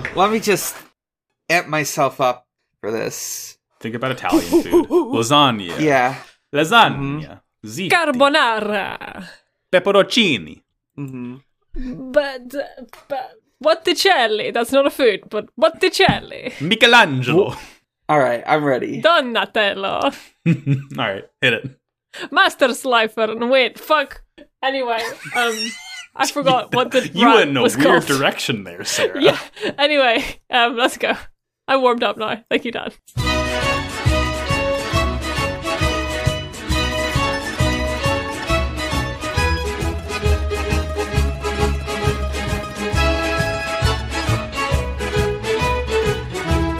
Let me just amp myself up for this. Think about Italian food. Lasagna. Yeah. Lasagna. Ziti. Carbonara. Pepperoncini. hmm But, but Botticelli. That's not a food, but Botticelli. Michelangelo. All right, I'm ready. Donatello. All right, hit it. Master Slifer. And wait, fuck. Anyway, um, I forgot what the You rat went in a was weird called. direction there, Sarah. Yeah. Anyway, um, let's go. I'm warmed up now. Thank you, Dan.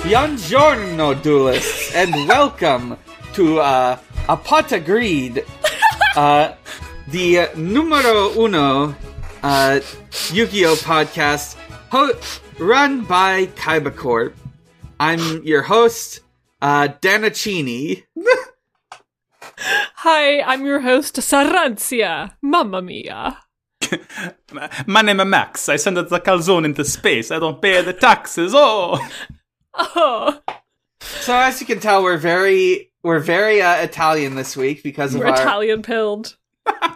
Buongiorno, duelists, and welcome to uh, a Pot of Greed, uh, the uh, numero uno uh, Yu-Gi-Oh podcast ho- run by Kaiba Corp. I'm your host, uh, Danachini. Hi, I'm your host, Saranzia. Mamma mia. My name is Max. I send the calzone into space. I don't pay the taxes. Oh, Oh, So as you can tell, we're very we're very uh, Italian this week because of we're our Italian pilled.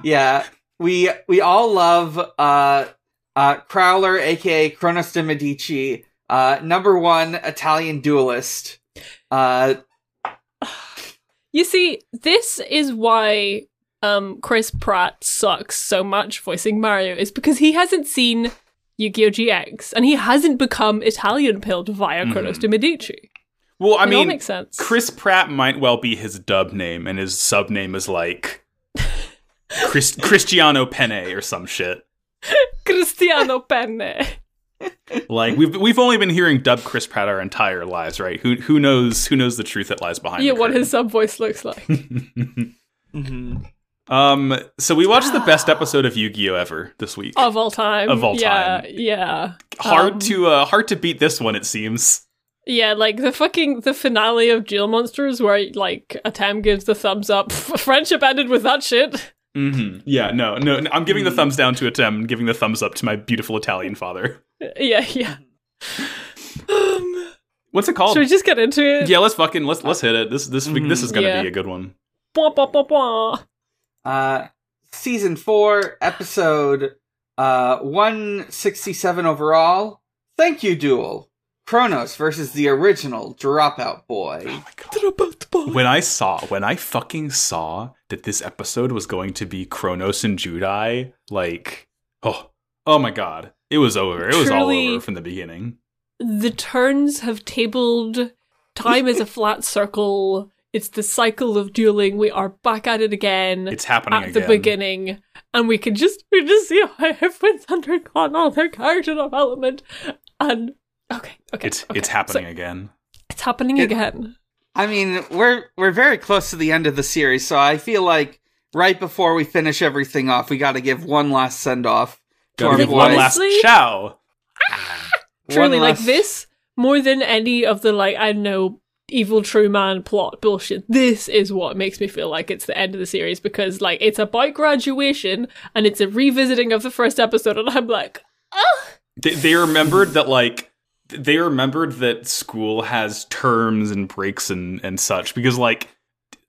yeah. We we all love uh uh Crowler, aka Kronos de Medici, uh number one Italian duelist. Uh You see, this is why um Chris Pratt sucks so much voicing Mario is because he hasn't seen Yu-Gi-Oh! GX and he hasn't become Italian pilled via Kronos de Medici. well, I it all mean, makes sense. Chris Pratt might well be his dub name, and his sub name is like Chris- Cristiano Penne or some shit. Cristiano Penne. Like we've we've only been hearing dub Chris Pratt our entire lives, right? Who who knows who knows the truth that lies behind? Yeah, what his sub voice looks like. mhm. Um, so we watched the best episode of Yu-Gi-Oh ever this week. of all time. Of all yeah, time. Yeah. hard Um, to uh, hard to beat this one, it seems. Yeah, like the fucking the finale of Duel Monsters where like Atem gives the thumbs up. Friendship ended with that shit. Hmm Yeah, no, no, no, I'm giving the thumbs down to Atem, and giving the thumbs up to my beautiful Italian father. Yeah, yeah. Um, What's it called? should we just get into it? yeah, let's fucking let's let's hit it. This this week this is gonna Yeah. be a good one. Bwah, bwah, bwah, bwah. uh season four, episode uh one sixty seven overall. Thank you, duel. Kronos versus the original oh Dropout Boy. When I saw when I fucking saw that this episode was going to be Kronos and Judai, like oh oh my god, it was over. It was all over from the beginning. The turns have tabled. Time is a flat circle. It's the cycle of dueling. We are back at it again. It's happening at again. the beginning, and we can just we just see how everyone's undergone all their character development, and okay, okay, It's okay. it's happening So again. it's happening It- again. I mean, we're we're very close to the end of the series, so I feel like right before we finish everything off, we got to give one last send off to Gotta our give one last Honestly- chow. Truly, like this more than any of the like I know evil true man plot bullshit. This is what makes me feel like it's the end of the series because like it's about graduation and it's a revisiting of the first episode, and I'm like, ah, They, they remembered that like they remembered that school has terms and breaks and and such because like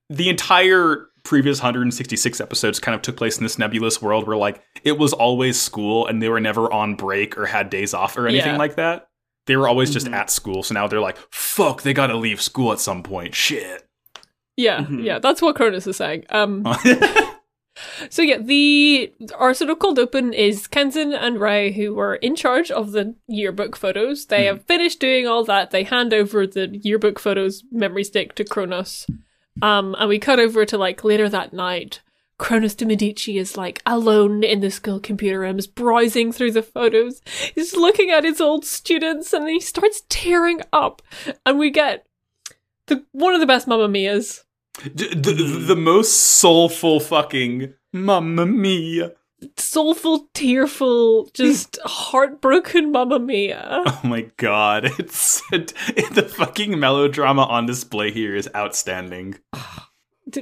the entire previous 166 episodes kind of took place in this nebulous world where like it was always school and they were never on break or had days off or anything Yeah. like that. They were always just Mhm. at school. So now they're like, fuck, they gotta leave school at some point. Shit. yeah, Mhm. yeah. That's what Kronos is saying. Um. So yeah, the our sort of cold open is Kenzan and Ray who were in charge of the yearbook photos. They have finished doing all that. They hand over the yearbook photos memory stick to Kronos. Um, and we cut over to like later that night. Kronos de Medici is like alone in the school computer rooms, browsing through the photos. He's looking at his old students, and he starts tearing up. And we get the one of the best Mamma Mia's. D- the, the most soulful fucking mamma mia. soulful, tearful, just heartbroken Mamma Mia. Oh my god, it's the fucking melodrama on display here is outstanding.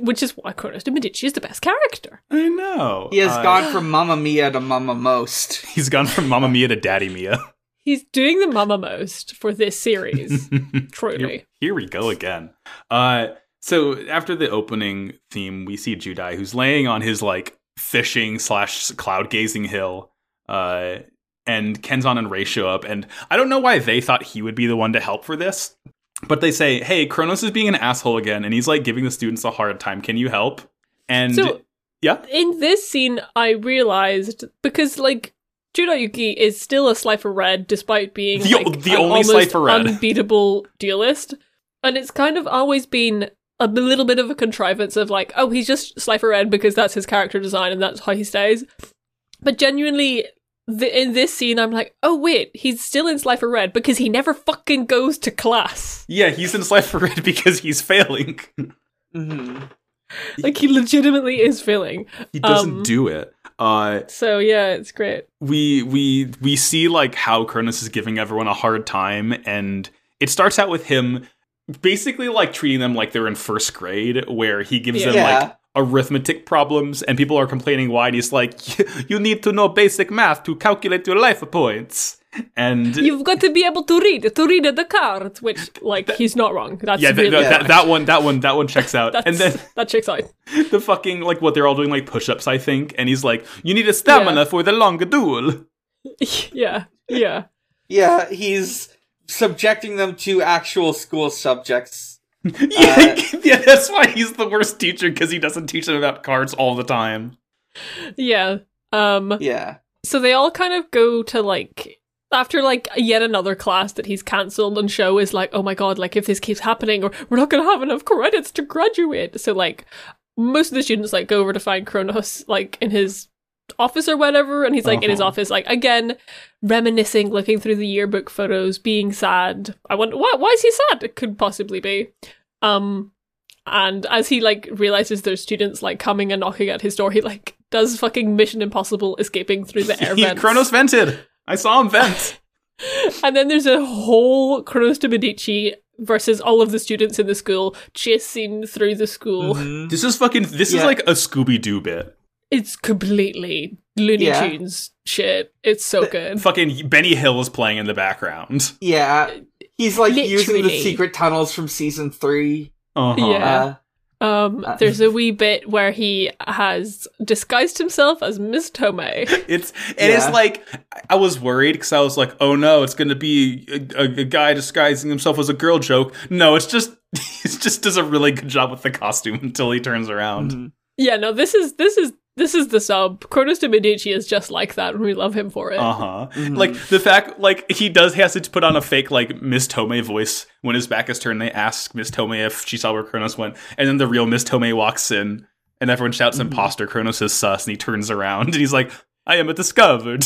Which is why Kronos de Medici is the best character. I know. He has Uh, gone from Mamma Mia to Mamma Most. He's gone from Mamma Mia to Daddy Mia. he's doing the mama most for this series. truly. Here, here we go again. Uh, so after the opening theme, we see Judai who's laying on his like fishing slash cloud gazing hill. Uh, and Kenzan and Ray show up, and I don't know why they thought he would be the one to help for this, but they say, "Hey, Kronos is being an asshole again, and he's like giving the students a hard time. Can you help?" And So- yeah, In this scene, I realized because like Judai Yuki is still a Slifer Red despite being The like, the only Slifer Red. unbeatable duelist, and it's kind of always been a b- little bit of a contrivance of like, oh, he's just Slifer Red because that's his character design and that's how he stays. But genuinely, the, in this scene, I'm like, oh wait, he's still in Slifer Red because he never fucking goes to class. yeah, he's in Slifer Red because he's failing. hmm Like he legitimately is failing. he doesn't Um, do it. Uh, So yeah, it's great. we we we see like how Kronos is giving everyone a hard time, and it starts out with him basically like treating them like they're in first grade, where he gives Yeah. them like arithmetic problems, and people are complaining why. And he's like, "You need to know basic math to calculate your life points." And You've got to be able to read to read the cards, which like he's not wrong. That's yeah, really th- Yeah. that, that one, that one, that one checks out. and then that checks out. the fucking like what they're all doing like push-ups, I think. And he's like, "You need a stamina Yeah. for the long duel." yeah, yeah, Yeah, he's subjecting them to actual school subjects. yeah, yeah, that's why he's the worst teacher because he doesn't teach them about cards all the time. yeah. Um, Yeah. so they all kind of go to like after like yet another class that he's cancelled, and Sho is like, oh my god, like if this keeps happening, or we're not gonna have enough credits to graduate. So like most of the students like go over to find Kronos like in his office or whatever, and he's like in his Uh-huh. office, like again, reminiscing, looking through the yearbook photos, being sad. I wonder why why is he sad? It could possibly be. Um and as he like realizes there's students like coming and knocking at his door, he like does fucking Mission Impossible escaping through the air He, vents. Kronos vented. I saw him vent. And then there's a whole Kronos de Medici versus all of the students in the school chasing through the school. Mhm. this is fucking. This is like a Scooby Doo bit. It's completely Looney Yeah. Tunes shit. It's so good. Fucking Benny Hill is playing in the background. Yeah. He's like using the secret tunnels from season three. Uh-huh. Yeah. Uh, Um, Uh, there's a wee bit where he has disguised himself as Miss Tomei. It's and it's Yeah. like I was worried because I was like, oh no, it's going to be a, a, a guy disguising himself as a girl joke. No, it's just he just does a really good job with the costume until he turns around. mhm. yeah, no, this is this is this is the sub. Kronos de Medici is just like that, and we love him for it. Uh huh. Mhm. Like the fact, like he does he has to put on a fake like Miss Tomei voice when his back is turned. They ask Miss Tomei if she saw where Kronos went, and then the real Miss Tomei walks in, and everyone shouts Mhm. "Imposter!" Kronos is sus, and he turns around and he's like, "I am a discovered."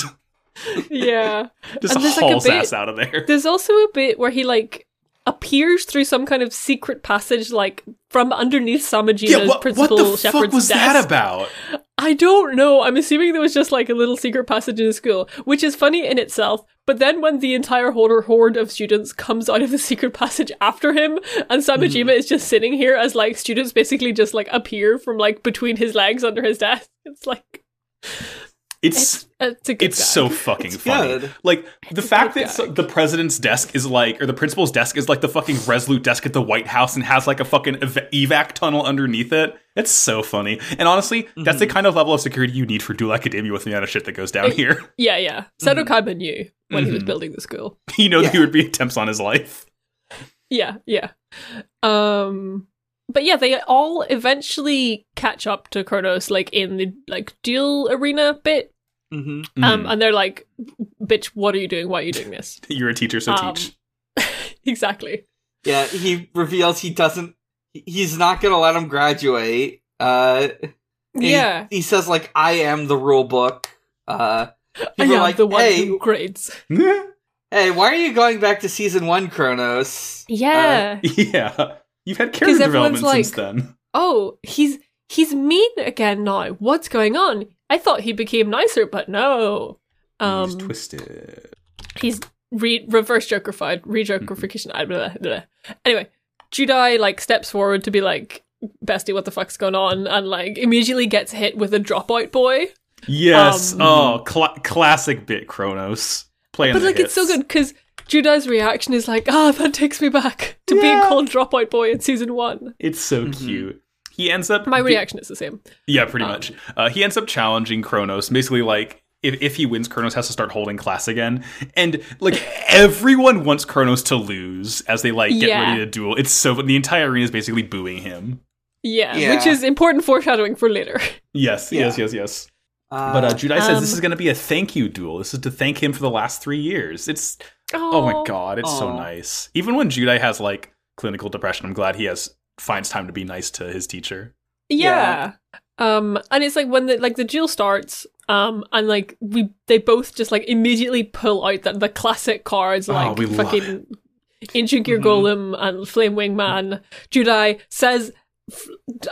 yeah. Just And there's, like, a hauls bit- ass out of there. There's also a bit where he like appears through some kind of secret passage, like from underneath Samejima's Yeah, what, what principal the fuck was desk. that about? I don't know. I'm assuming there was just like a little secret passage in the school, which is funny in itself. But then when the entire horde horde of students comes out of the secret passage after him, and Samejima Hmm. is just sitting here as like students basically just like appear from like between his legs under his desk. It's like It's it's it's a good it's so fucking It's funny. good. Like the It's fact that gag. the president's desk is like, or the principal's desk is like the fucking Resolute desk at the White House and has like a fucking ev- evac tunnel underneath it. It's so funny. And honestly, that's the Mm-hmm. kind of level of security you need for Duel Academia with the amount of shit that goes down It- here. Yeah, yeah. Seto Kaiba knew when he was Mhm. building the school. He knew Yeah. there would be attempts on his life. Yeah, yeah. Um but yeah, they all eventually catch up to Kronos like in the like duel arena bit. Mhm. Um Mm. and they're like, bitch, what are you doing? Why are you doing this? You're a teacher, so Um, teach. exactly. Yeah, he reveals he doesn't. He's not gonna let him graduate. Uh, and he- Yeah. he, says like, "I am the rule book." Uh, I people are am like, the one "Hey, who grades. hey, why are you going back to season one, Kronos?" Yeah. yeah. You've had character development since like- then. oh, he's he's mean again now. What's going on? I thought he became nicer, but no. He's Um twisted. he's re- reverse jokerfied, re-jokerification. blah. Anyway, Judai like steps forward to be like, "Bestie, what the fuck's going on?" and like immediately gets hit with a dropout boy. Yes. um, oh, cla classic bit Kronos. playing. but like it's so good because Judai's reaction is like, ah, that takes me back to being called Dropout Boy in season one. It's so Mhm. cute. He ends up My be- reaction is the same. Yeah, pretty Um, much. Uh, he ends up challenging Kronos. Basically, like if if he wins, Kronos has to start holding class again, and like everyone wants Kronos to lose as they like get Yeah. ready to duel. It's so the entire arena is basically booing him. Yeah, Yeah. which is important foreshadowing for later. Yes, Yeah. yes, yes, yes. Uh, But uh, Judai says this um, is going to be a thank you duel. This is to thank him for the last three years. It's oh my god, it's so nice. Even when Judai has like clinical depression, I'm glad he has finds time to be nice to his teacher. Yeah. Um, and it's like when the like the duel starts, um, and like we they both just like immediately pull out the, the classic cards Oh, like we love fucking Ancient Gear Mhm. Golem and Flame Wingman. Judai says f-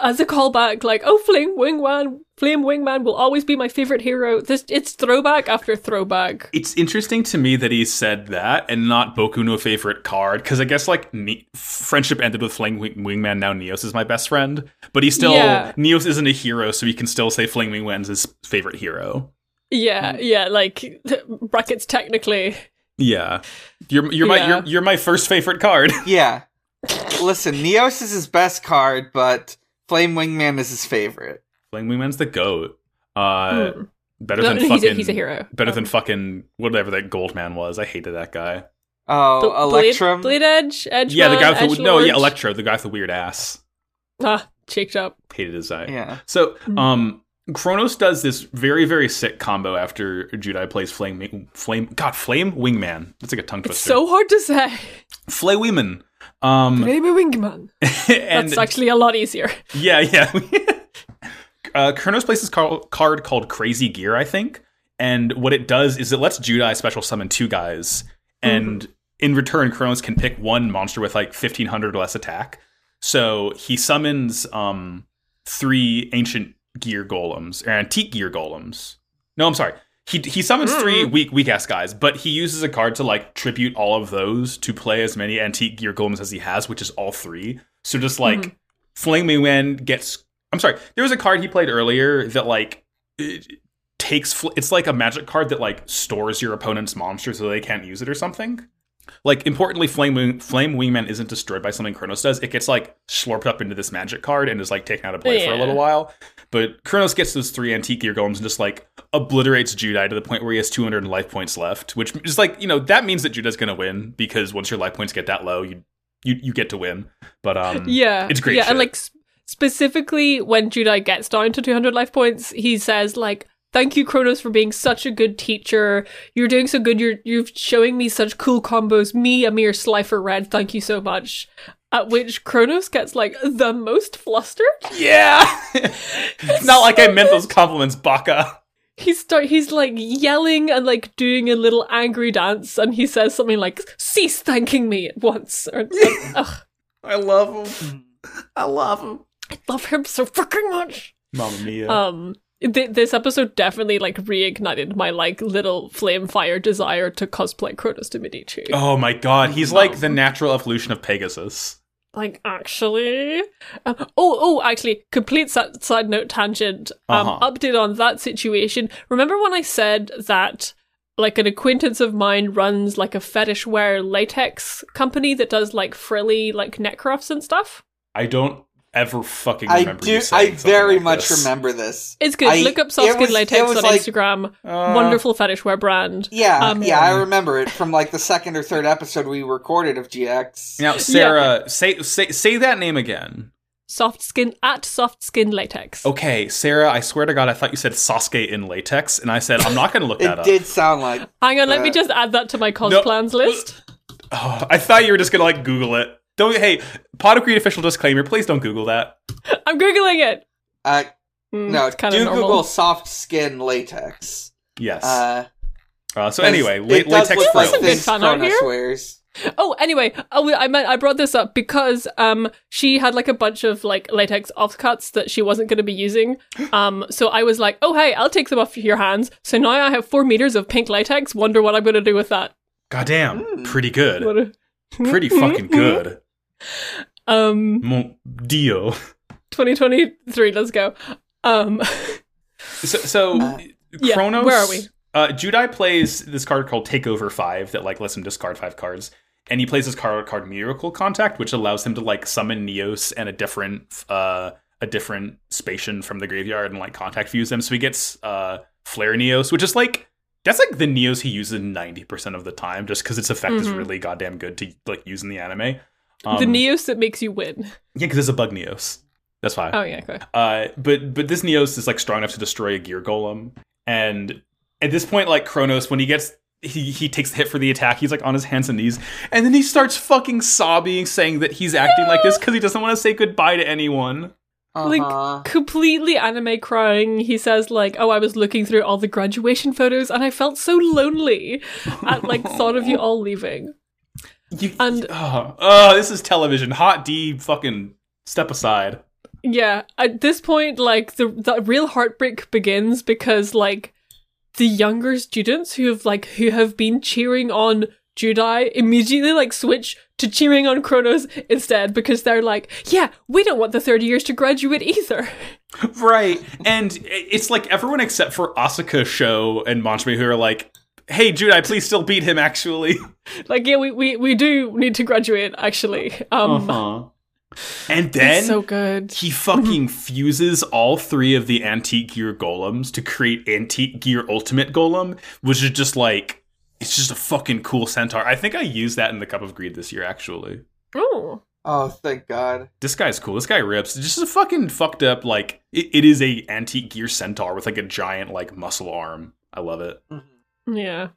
as a callback, like, "Oh, Flame Wingman, Flame Wingman will always be my favorite hero." This it's throwback after throwback. It's interesting to me that he said that and not Boku no favorite card because I guess like ne- friendship ended with Flame Wing- Wingman. Now Neos is my best friend, but he still Yeah. Neos isn't a hero, so he can still say Flame Wingman's his favorite hero. Yeah, hmm. yeah, like brackets technically. Yeah, you're you're my Yeah. you're, you're my first favorite card. yeah. Listen, Neos is his best card, but Flame Wingman is his favorite. Flame Wingman's the goat. Uh, Hmm. better No, than he's fucking a, he's a hero. Better Um, than fucking whatever that Goldman was. I hated that guy. Oh, Bl- Blade- Electrum. Blade, Edge, Edge. yeah, the guy with the, Edge no, yeah, Electro, the guy with the weird ass. Ah, cheeked up. Hated his eye. Yeah. So, Mhm. um, Kronos does this very, very sick combo after Judai plays Flame, Flame, God, Flame Wingman. That's like a tongue twister. It's so hard to say. Flame Wingman. Um, Name wingman. and That's actually a lot easier. yeah, yeah. uh, Kronos plays this car- card called Crazy Gear, I think, and what it does is it lets Judai special summon two guys, and in return, Kronos can pick one monster with like fifteen hundred or less attack. So he summons um three ancient gear golems or antique gear golems. No, I'm sorry. He he summons three Mm. weak weak ass guys, but he uses a card to like tribute all of those to play as many antique gear golems as he has, which is all three. So just like Mhm. Flame Wingman gets. I'm sorry. There was a card he played earlier that like it takes. fl- It's like a magic card that like stores your opponent's monster so they can't use it or something. Like importantly, Flame Wing, Flame Wingman isn't destroyed by something Kronos does. It gets like slurped up into this magic card and is like taken out of play for a little while. But Kronos gets those three antique gear golems and just like obliterates Judai to the point where he has 200 life points left, which is like you know that means that Judai's gonna win because once your life points get that low, you you you get to win. But um, Yeah, it's great Yeah, shit. and like specifically when Judai gets down to 200 life points, he says like, "Thank you, Kronos, for being such a good teacher. You're doing so good. You're you're showing me such cool combos. Me, a mere slifer red. Thank you so much." At which Kronos gets like the most flustered. Yeah. it's not like I meant those compliments, Baka. He start he's like yelling and like doing a little angry dance, and he says something like, "Cease thanking me at once." Or, ugh, I love him. I love him. I love him so fucking much. Mamma mia. um th- this episode definitely like reignited my like little flame fire desire to cosplay Kronos to Medici. oh my god, he's like the natural evolution of Pegasus. Like actually, um, oh oh, actually, complete sa- side note tangent. Um, Uh-huh. update on that situation. Remember when I said that like an acquaintance of mine runs like a fetish wear latex company that does like frilly like neck ruffs and stuff? I don't ever fucking I remember do. you I saying something very like much this. remember this. It's good. I- Look up soft skin was- latex on like- Instagram. Uh, Wonderful fetish wear brand. Yeah, Um, yeah, I remember it from like the second or third episode we recorded of GX. Now, Sarah, say say say that name again. soft skin at soft skin latex. Okay, Sarah, I swear to God, I thought you said Sasuke in latex, and I said I'm not going to look that up. It up. did sound like Hang on, let me just add that to my cos no. plans list. Oh, I thought you were just going to like Google it. Don't. Hey, Pot of Greed official disclaimer. Please don't Google that. I'm googling it. uh, Mm, no. it's kind do of normal. Google soft skin latex. Yes. Uh, Uh, so 'cause anyway, it la- does latex look like Some frills. good things fan here. wears. Oh, anyway, oh, I meant I brought this up because um she had like a bunch of like latex offcuts that she wasn't going to be using. Um, so I was like, oh hey, I'll take them off your hands. So now I have four meters of pink latex. Wonder what I'm going to do with that. Goddamn, Mm. pretty good. What a- Pretty fucking good. Um, Mon Dio. 2023. Let's go. Um, So, so Uh, yeah, where are we? Uh, Judai plays this card called Takeover Five that like lets him discard five cards, and he plays this card called Miracle Contact, which allows him to like summon Neos and a different uh a different Spacian from the graveyard and like contact fuse them. So he gets uh Flare Neos, which is like that's like the Neos he uses ninety percent of the time, just because its effect is Mhm. really goddamn good to like use in the anime. Um, the Neos that makes you win. yeah, because it's a bug Neos. That's why. Oh yeah, okay. Uh, but but this Neos is like strong enough to destroy a gear golem, and at this point, like Kronos, when he gets he he takes the hit for the attack, he's like on his hands and knees, and then he starts fucking sobbing, saying that he's acting like this because he doesn't want to say goodbye to anyone. Like- Uh-huh. Completely anime crying. He says like, "Oh, I was looking through all the graduation photos and I felt so lonely at like thought of you all leaving." You, And- oh, oh, this is television. Hot D, fucking step aside. Yeah, at this point, like the the real heartbreak begins because like the younger students who have like who have been cheering on Judai immediately like switch to cheering on Kronos instead because they're like, yeah, we don't want the third years to graduate either. Right. And it's like everyone except for Asuka Sho and Manjoume who are like, hey, Judai, please still beat him, actually. like, yeah, we, we we do need to graduate actually. Um, Uh-huh. And then it's so good. he fucking fuses all three of the antique gear golems to create antique gear ultimate golem, which is just like it's just a fucking cool centaur. I think I used that in the Cup of Greed this year, actually. Oh, Oh, thank God. This guy's cool. This guy rips. It's just a fucking fucked up like it, it is a antique gear centaur with like a giant like muscle arm. I love it. Yeah.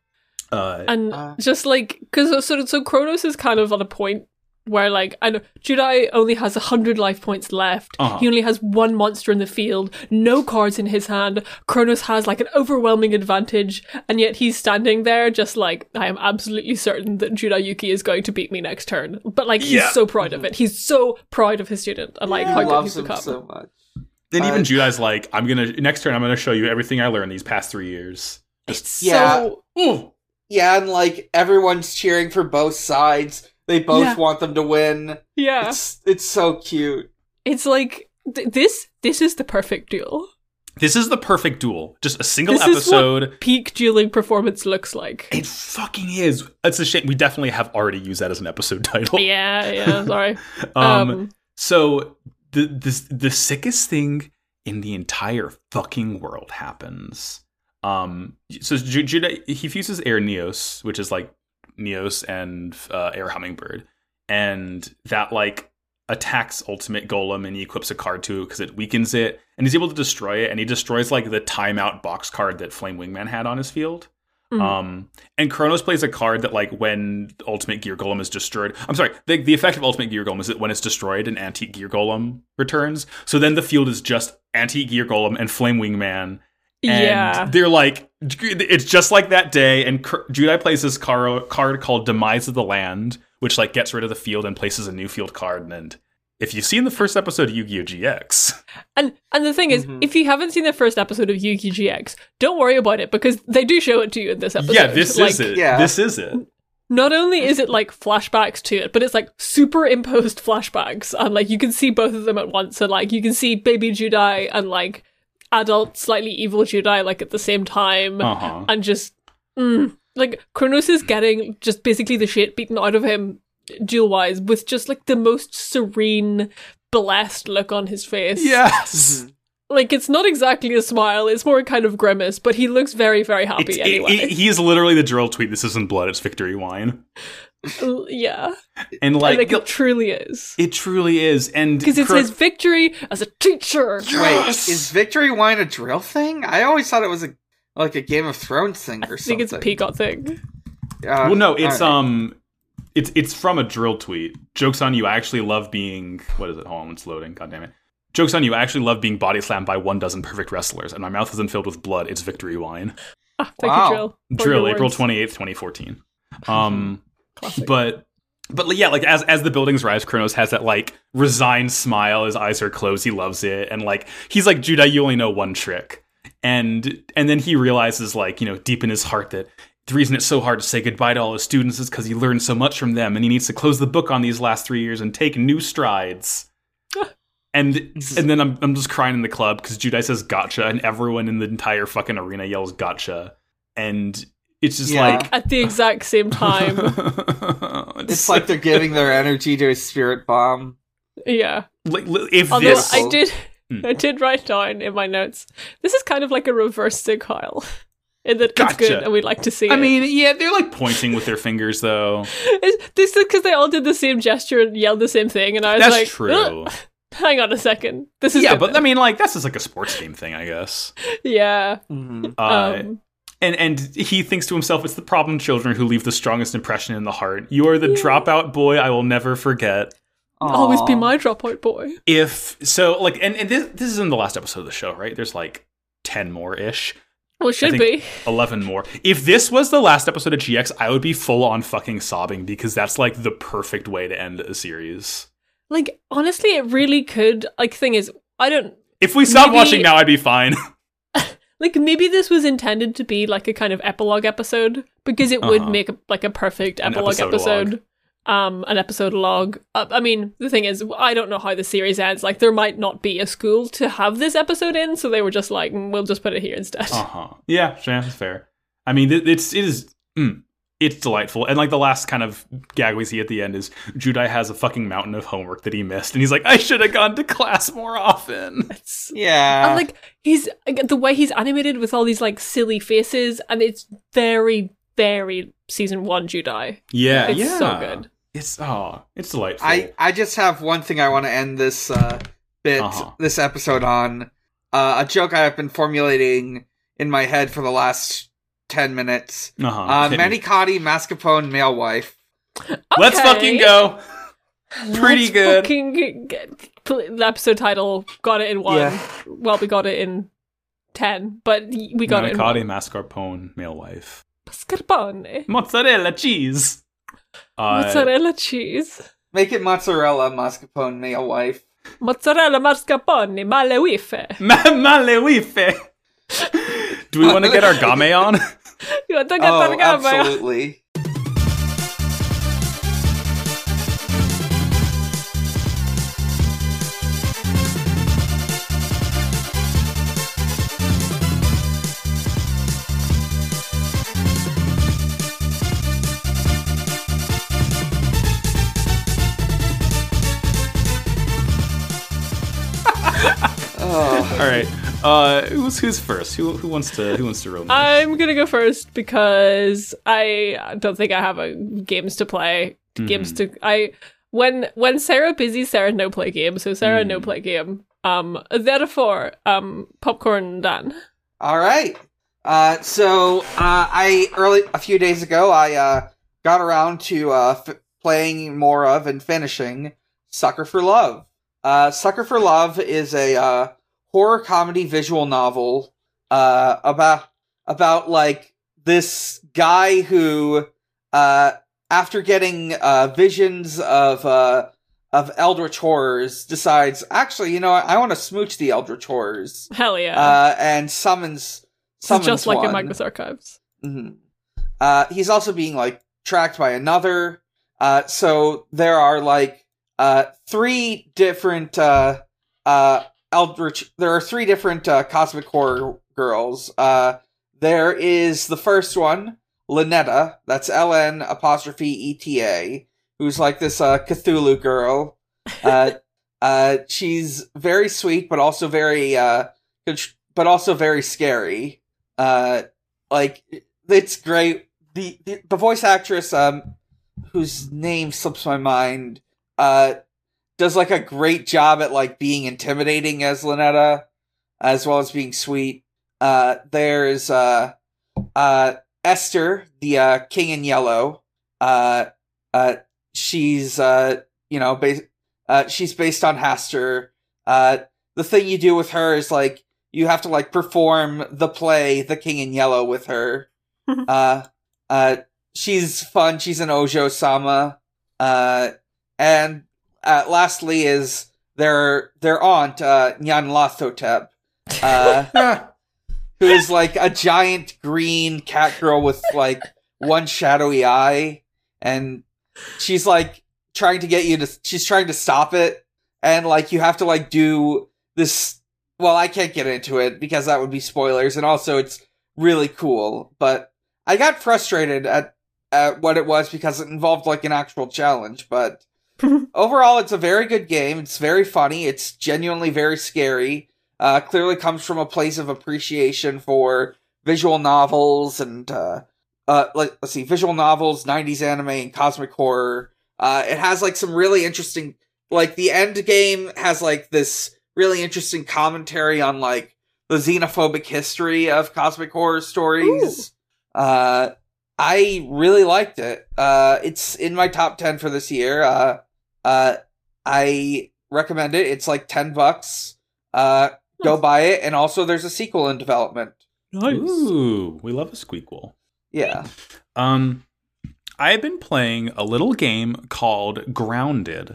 Uh, and Uh. just like because so so Kronos is kind of on a point where like I know Judai only has hundred life points left. Uh-huh. He only has one monster in the field, no cards in his hand. Kronos has like an overwhelming advantage, and yet he's standing there just like I am absolutely certain that Judai Yuki is going to beat me next turn. But like he's Yeah. so proud of it. He's so proud of his student and like He how good loves he's him become. so much. then even uh, Judai's like, I'm gonna next turn. I'm gonna show you everything I learned these past three years. It's Yeah. so Ooh. Yeah, and like everyone's cheering for both sides. They both Yeah. want them to win. yeah. It's it's so cute. It's like th- this. This is the perfect duel. This is the perfect duel. Just a single This is what- episode. Peak dueling performance looks like. It fucking is. It's a shame. We definitely have already used that as an episode title. Yeah, yeah, sorry. Um, Um, so the the the sickest thing in the entire fucking world happens. Um, so Judai he fuses Air Neos, which is like Neos and uh, Air Hummingbird, and that like attacks Ultimate Golem, and he equips a card to it because it weakens it, and he's able to destroy it, and he destroys like the timeout box card that Flame Wingman had on his field. Mhm. Um, and Kronos plays a card that, like, when Ultimate Gear Golem is destroyed, I'm sorry, the, the effect of Ultimate Gear Golem is that when it's destroyed, an Antique Gear Golem returns. So then the field is just Antique Gear Golem and Flame Wingman. And yeah. they're like, it's just like that day. And K- Judai plays this car- card called Demise of the Land, which, like, gets rid of the field and places a new field card. And if you've seen the first episode of Yu Gi Oh! GX, And and the thing is, Mhm. if you haven't seen the first episode of Yu-Gi-Oh! GX, don't worry about it because they do show it to you in this episode. yeah, this Like, is it. yeah. This is it. Not only is it like flashbacks to it, but it's like superimposed flashbacks, and like you can see both of them at once, and like you can see baby Judai and like adult, slightly evil Judai like at the same time, Uh huh. and just mm, like Kronos is getting just basically the shit beaten out of him duel wise with just like the most serene, blessed look on his face. Yes. Mhm. Like it's not exactly a smile, it's more a kind of grimace, but he looks very, very happy It's- it- anyway. it- he is literally the dril tweet. This isn't blood; it's victory wine. L- yeah. And Like, like, like it truly is. it truly is. And Because it's Kro- his victory as a teacher. Wait, is Victory Wine a dril thing? I always thought it was a like a Game of Thrones thing or I something. think it's a peacock thing. Uh, well, no, it's alright. um, it's it's from a dril tweet. Jokes on you. I actually love being. What is it? Hold on, it's loading. God damn it. Jokes on you. I actually love being body slammed by one dozen perfect wrestlers, and my mouth isn't filled with blood. It's victory wine. Ah, thank Wow. you, dril. dril, April twenty eighth, twenty fourteen. Um. Classic. but but yeah like as as the buildings rise kronos has that like resigned smile. His eyes are closed. He loves it. And like he's like judai you only know one trick. And and then he realizes like you know deep in his heart that the reason it's so hard to say goodbye to all his students is because he learned so much from them and he needs to close the book on these last three years and take new strides. And and then I'm, I'm just crying in the club because Judai says gotcha and everyone in the entire fucking arena yells gotcha. And it's just Yeah. like At the exact same time. It's like they're giving their energy to a spirit bomb. yeah. like, if Although this I did Hmm. I did write down in my notes. This is kind of like a reverse Sig Heil. In that it's good and we'd like to see I it. mean, yeah, they're like pointing with their fingers though. It's, this is because they all did the same gesture and yelled the same thing, and I was That's like, true. "Ugh, hang on a second. This is Yeah, good but I mean, like this is like a sports team thing, I guess. yeah. Mhm. Uh, um, and and he thinks to himself, "It's the problem children who leave the strongest impression in the heart. You are the dropout boy I will never forget." always be my dropout boy. If so, like, and and this this is in the last episode of the show, right? There's like ten more ish. Well, it should be. 11 more. If this was the last episode of GX, I would be full on fucking sobbing because that's like the perfect way to end a series. Like, honestly, it really could. Like, thing is, I don't. If we stop Maybe- watching now, I'd be fine. Like, maybe this was intended to be like a kind of epilogue episode because it would Uh-huh. make a, like a perfect An epilogue episode. Um, an episode log. Uh, I mean, the thing is, I don't know how the series ends. Like, there might not be a school to have this episode in, so they were just like, "Mm, we'll just put it here instead. Uh huh. Yeah, that's fair. I mean, it, it's it is. Mm, it's delightful, and like the last kind of gag we see at the end is Judai has a fucking mountain of homework that he missed, and he's like, "I should have gone to class more often." It's Yeah. and like he's the way he's animated with all these like silly faces, and it's very, very season one Judai. Yeah, It's yeah, so good. It's oh, it's delightful. I, I just have one thing I want to end this uh, bit, Uh-huh. this episode on. Uh, a joke I have been formulating in my head for the last 10 minutes. uh-huh. Uh, Hit me. Manicotti Mascarpone male wife. Let's fucking go. Pretty Let's good. Fucking get, the episode title got it in one. Yeah. Well, we got it in ten, but we got it in Manicotti mascarpone male wife. Mascarpone, Mozzarella cheese. Uh, mozzarella cheese, Make it mozzarella mascarpone male wife. mozzarella mascarpone, malewife. Ma- malewife. Do we want to get our game on? You want to get Oh, that again, absolutely. Oh. All right. Uh, who's who's first? Who who wants to who wants to roll? this? I'm gonna go first because I don't think I have a games to play. Games to I when when Sarah busy, Sarah no play game. So Sarah no play game. Um, therefore, um, popcorn done. All right. Uh, so uh, I early a few days ago I uh, got around to uh, f- playing more of and finishing Sucker for Love. Uh, Sucker for Love is a uh, horror comedy visual novel uh, about about like this guy who uh, after getting uh, visions of uh, of eldritch horrors decides actually you know I want to smooch the eldritch horrors Hell yeah! uh, and summons summons just like in. Magnus Archives. Mhm. Uh, he's also being like tracked by another. Uh, so there are like uh, three different uh, uh, Eldritch. There are three different uh, cosmic horror girls. Uh, there is the first one, Ln'eta. That's L N apostrophe E T A, who's like this uh, Cthulhu girl. Uh, uh, she's very sweet, but also very uh, but also very scary. Uh, like it's great. The, the the voice actress, um, whose name slips my mind, uh, does like a great job at like being intimidating as Ln'eta, as well as being sweet. Uh, there's uh, uh, Esther, the uh, King in Yellow. Uh, uh, she's uh, you know, bas- uh, she's based on Hastur. Uh, the thing you do with her is like you have to like perform the play The King in Yellow with her. uh, uh, she's fun. She's an Ojo Sama. Uh, and uh, lastly is their their aunt uh, uh, who is like a giant green cat girl with like one shadowy eye, and she's like trying to get you to. She's trying to stop it, and like you have to like do this. Well, I can't get into it because that would be spoilers, and also it's really cool. But I got frustrated at at what it was because it involved like an actual challenge, but overall it's a very good game. It's very funny. It's genuinely very scary. Uh, clearly comes from a place of appreciation for visual novels and uh, uh, like let's see, visual novels, '90s anime, and cosmic horror. Uh, it has like some really interesting, like the end game has like this really interesting commentary on like the xenophobic history of cosmic horror stories. Uh, I really liked it. Uh, it's in my top ten for this year. Uh, uh, I recommend it. It's like ten bucks. Uh, go buy it. And also, there's a sequel in development. Nice. Ooh, we love a squeakquel. Yeah. Um, I have been playing a little game called Grounded.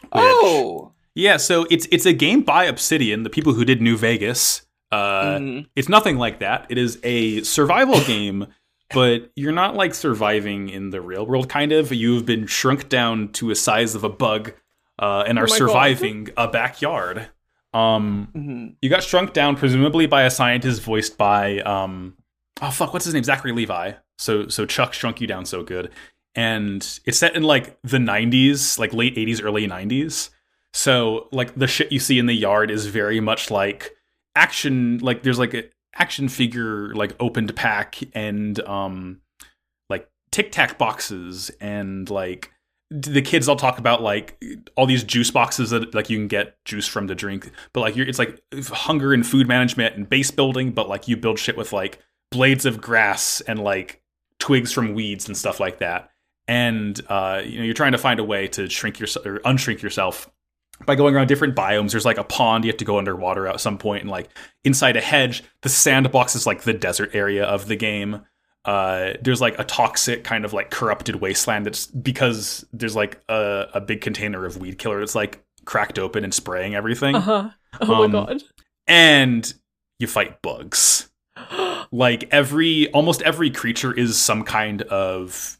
which- Oh. yeah. So it's it's a game by Obsidian, the people who did New Vegas. Uh, Mhm. it's nothing like that. It is a survival game, but you're not like surviving in the real world. Kind of. You've been shrunk down to a size of a bug, uh, and Oh are God. surviving a backyard. Um, Mhm. you got shrunk down presumably by a scientist voiced by um oh fuck what's his name Zachary Levi. So so Chuck shrunk you down so good. And it's set in like the 90s, like late 80s early 90s. So like the shit you see in the yard is very much like action like there's like a action figure like opened pack and um like tic tac boxes and like the kids all talk about like all these juice boxes that like you can get juice from to drink but like you're it's like hunger and food management and base building but like you build shit with like blades of grass and like twigs from weeds and stuff like that. And uh you know you're trying to find a way to shrink yourself or unshrink yourself by going around different biomes there's like a pond you have to go underwater at some point and like inside a hedge the sandbox is like the desert area of the game. Uh, there's like a toxic kind of like corrupted wasteland that's because there's like a, a big container of weed killer that's like cracked open and spraying everything. Uh huh. Oh Um, my god. and you fight bugs. Like every almost every creature is some kind of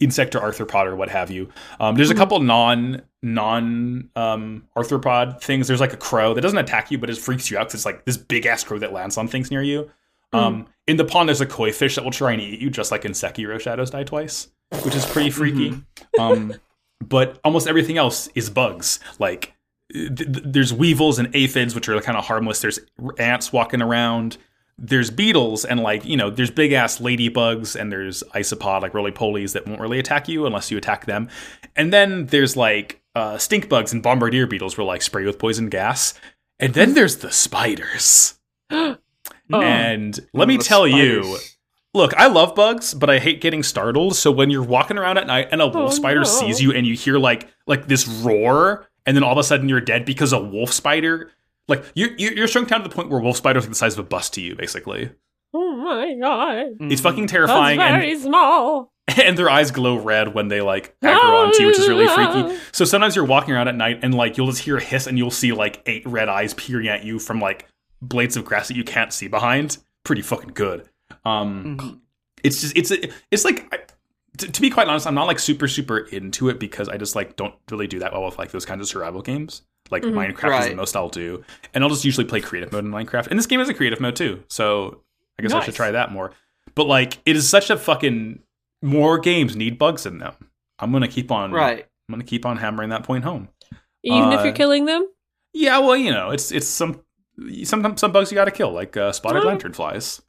insect or arthropod or what have you. Um, there's a couple non non um, arthropod things. There's like a crow that doesn't attack you but it freaks you out 'cause it's like this big ass crow that lands on things near you. Um, in the pond there's a koi fish that will try and eat you just like in sekiro shadows die twice which is pretty freaky. Um, but almost everything else is bugs. Like th- th- there's weevils and aphids which are kind of harmless. There's ants walking around. There's beetles and like you know there's big ass ladybugs and there's isopod like roly polies that won't really attack you unless you attack them. And then there's like uh, stink bugs and bombardier beetles were like spray you with poison gas and then there's the spiders Oh. and let me tell you. Look, I love bugs, but I hate getting startled. So when you're walking around at night and a wolf Oh, spider no. sees you and you hear like like this roar, and then all of a sudden you're dead because a wolf spider, like you're you're you're shrunk down to the point where wolf spiders are the size of a bus to you, basically. Oh my god. It's fucking That's terrifying, very small. and their eyes glow red when they like aggro onto you, which is really freaky. So sometimes you're walking around at night and like you'll just hear a hiss and you'll see like eight red eyes peering at you from like blades of grass that you can't see behind. Pretty fucking good. Um, Mhm. it's just it's it's like I, to, to be quite honest i'm not like super super into it because i just like don't really do that well with like those kinds of survival games like Mhm. minecraft is the most i'll do and i'll just usually play creative mode in minecraft and this game has a creative mode too so i guess i should try that more but like it is such a fucking more games need bugs in them i'm gonna keep on Right. i'm gonna keep on hammering that point home Even if Uh, you're killing them? yeah well you know it's it's some sometimes some bugs you gotta kill like uh, spotted Oh. lanternflies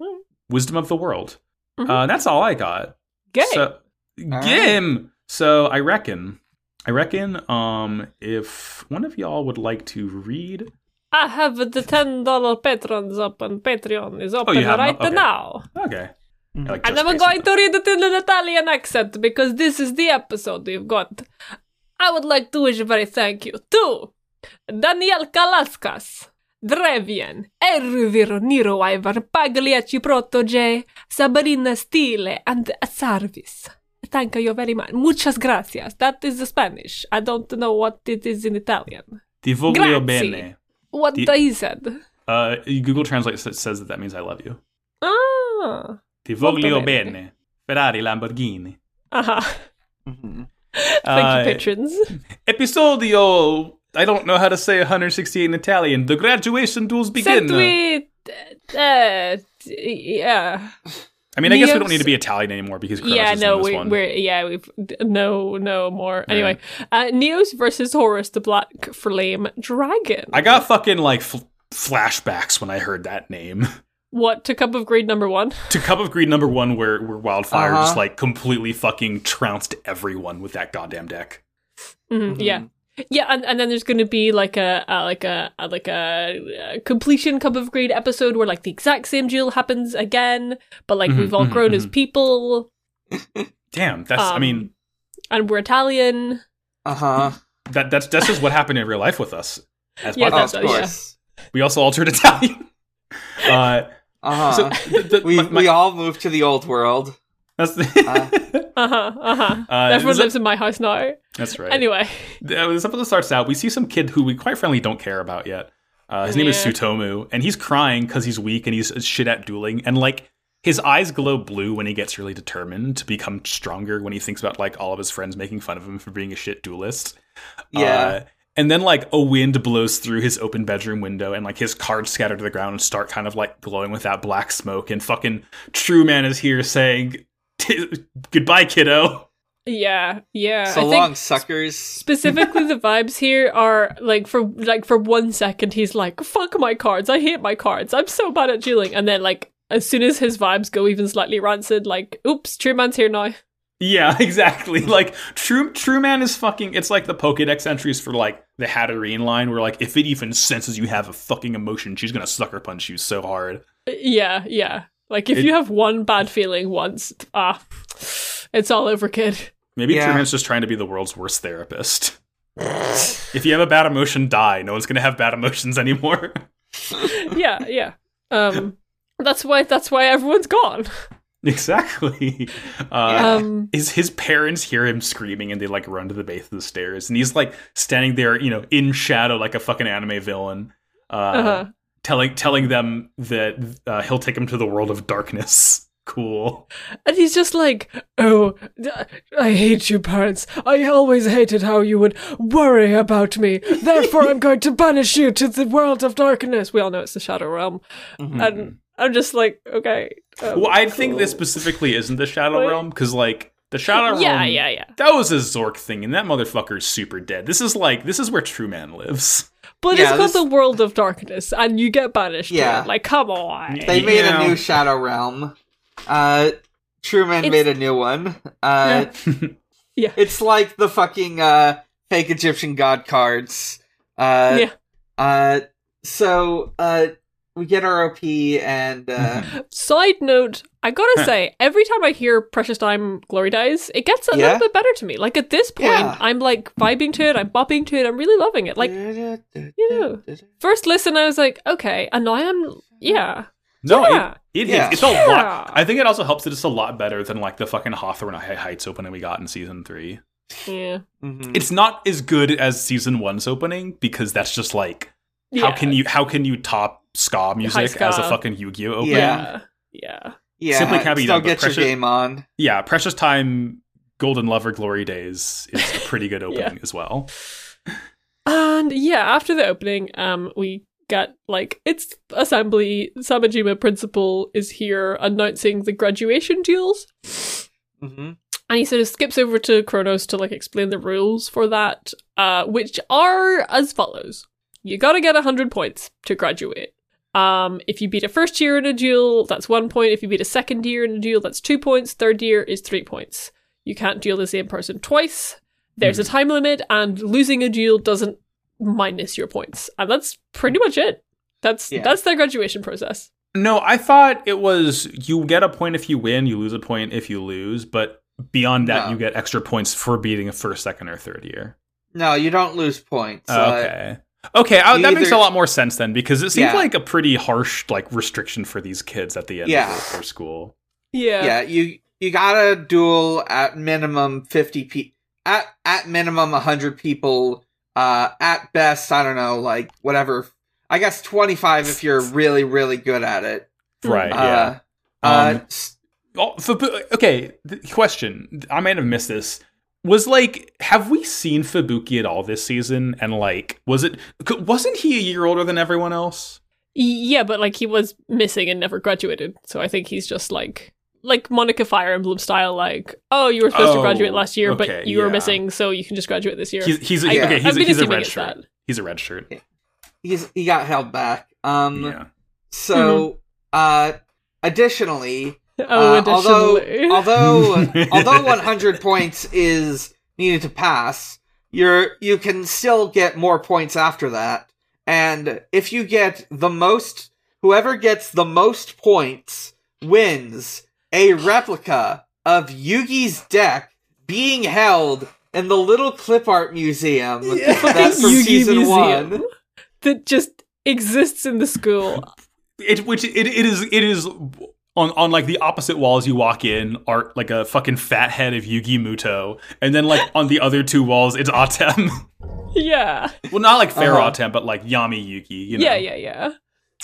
Hmm. wisdom of the world Mhm. uh, that's all i got Gay. so, right. Gim. So I reckon, I reckon, um, if one of y'all would like to read, I have the ten dollar patrons up on Patreon is open Oh, right? Okay. now. okay. I like And I'm basic going to read it in an Italian accent because this is the episode we've got. I would like to wish a very thank you to Daniel Kalaskas, Drevien, Ervir Niro Ivar, Pagliacci Protoje, Sabrina Stile, and Sarvis. Thank you very much. Muchas gracias. That is the Spanish. I don't know what it is in Italian. Ti voglio Grazie. bene. What Di- he said. Uh, Google Translate says that that means I love you. Ah. Ti voglio bene. bene. Ferrari, Lamborghini. Aha. Mhm. Thank Uh, you, patrons. Episodio. I don't know how to say 168 in Italian. The graduation duels begin. Sent we. Uh, yeah. I mean, I guess we don't need to be Italian anymore because Kronos yeah, no, we, one. we're yeah, we've no, no more. Anyway, uh, Neos versus Horus, the Black Flame Dragon. I got fucking like fl- flashbacks when I heard that name. what to Cup of Greed number one? to Cup of Greed number one, where where Wildfire Uh-huh. just like completely fucking trounced everyone with that goddamn deck. Mhm, Mhm. Yeah, yeah, and, and then there's going to be like a, a like a, a like a, uh completion Cup of Greed episode where like the exact same duel happens again, but like Mhm, we've all mhm, grown as mhm. people, Damn, that's I Um, mean and we're Italian. Uh huh. that that's that's just what happened in real life with us. As Yeah, Oh, podcast of that's- yeah. course. we also altered Italian. Uh, Uh huh. so the, the, we my- my- we all moved to the old world. that's Uh, Uh huh. Uh huh. Uh, Everyone is it- lives in my house now. that's right. Anyway, Uh, this episode starts out. We see some kid who we quite frankly don't care about yet. Uh, his name is Yeah. Sutomu, and he's crying because he's weak and he's shit at dueling. And like his eyes glow blue when he gets really determined to become stronger. When he thinks about like all of his friends making fun of him for being a shit duelist. Yeah. Uh, and then like a wind blows through his open bedroom window, and like his cards scatter to the ground and start kind of like glowing with that black smoke. And fucking True Man is here saying, "Goodbye, kiddo." yeah, yeah. so I long, think suckers. specifically the vibes here are like for like for one second he's like fuck my cards i hate my cards i'm so bad at dueling and then like as soon as his vibes go even slightly rancid like oops true man's here now Yeah, exactly. Like True True Man is fucking it's like the Pokédex entries for like the Hatterene line where like if it even senses you have a fucking emotion, she's gonna sucker punch you so hard. yeah yeah like if It- you have one bad feeling once ah it's all over kid Maybe Yeah. True Man's just trying to be the world's worst therapist. if you have a bad emotion, die. No one's gonna have bad emotions anymore. yeah yeah um that's why that's why everyone's gone exactly. Uh um his his parents hear him screaming and they like run to the base of the stairs and he's like standing there, you know, in shadow like a fucking anime villain. Uh uh-huh telling telling them that uh, he'll take them to the world of darkness. Cool. And he's just like, oh, I hate you, parents. I always hated how you would worry about me. Therefore, I'm going to banish you to the world of darkness. We all know it's the Shadow Realm. Mhm. And I'm just like, okay. um, Well, I think this specifically isn't the Shadow Wait. Realm because, like, the Shadow Realm. Yeah, yeah, yeah. That was a Zorc thing, and that motherfucker's super dead. This is like this is where True Man lives. But Yeah, it's called the world of darkness, and you get banished. Yeah. Yeah. Like, come on. They made Yeah. a new Shadow Realm. Uh, Truman It's- made a new one. Uh, Yeah. it's like the fucking uh fake Egyptian god cards. Uh, Yeah. Uh, so uh, we get our OP and uh, Side note, I gotta say, every time I hear Precious Time Glory Days, it gets a Yeah? little bit better to me. Like at this point, Yeah. I'm like vibing to it, I'm bopping to it, I'm really loving it. Like you know. first listen, I was like, okay, and now I'm yeah. no, Yeah. it, it Yeah. it's a Yeah. lot. I think it also helps that it's a lot better than like the fucking Hawthorne Heights opening we got in season three. Yeah. Mhm. It's not as good as season one's opening because that's just like how can you how can you top ska music ska. as a fucking Yu Gi Oh opening? Yeah. Yeah. Yeah. yeah, simply can't be still done, get precious- your game on. yeah, Precious Time, Golden Lover, Glory Days is a pretty good opening as well. And yeah, after the opening, um, we got like it's assembly. Samejima principal is here announcing the graduation duels. hmm And he sort of skips over to Kronos to like explain the rules for that, uh, which are as follows. You gotta get 100 points to graduate. Um, if you beat a first year in a duel, that's one point. If you beat a second year in a duel, that's two points. Third year is three points. You can't duel the same person twice. There's a time limit, and losing a duel doesn't minus your points. And that's pretty much it. That's Yeah. that's their graduation process. No, I thought it was you get a point if you win, you lose a point if you lose, but beyond that, No. you get extra points for beating a first, second, or third year. No, you don't lose points. Oh, Uh, okay. Okay, I, you that makes a lot more sense then because it seems Yeah. like a pretty harsh like restriction for these kids at the end Yeah. of their school. Yeah. yeah, you you gotta duel at minimum fifty pe at at minimum hundred people. Uh, at best, I don't know, like whatever. I guess twenty five if you're really really good at it. Right, Uh, yeah. uh, Um, Oh, Fabu- okay, question I might have missed this was like, have we seen Fubuki at all this season? And like, was it wasn't he a year older than everyone else? Yeah, but like he was missing and never graduated, so I think he's just like like Monica Fire Emblem style, like, oh, you were supposed to Oh, graduate last year, okay, but you were missing, so you can just graduate this year. He's he's a, Yeah. okay. I've He's a, he's a red shirt. that. He's a red shirt. He's he got held back. Um. yeah. So, uh, additionally, oh, uh, although additionally. although although 100 points is needed to pass, you're you can still get more points after that. And if you get the most, whoever gets the most points wins a replica of Yugi's deck being held in the little clip art museum that's from Yugi season Museum one. that just exists in the school. It which it, it is it is on on like the opposite walls you walk in are like a fucking fat head of Yugi Muto, and then like on the other two walls it's Atem. Yeah, well, not like fair Uh-huh. Atem, but like Yami Yugi. You know? yeah, yeah, yeah.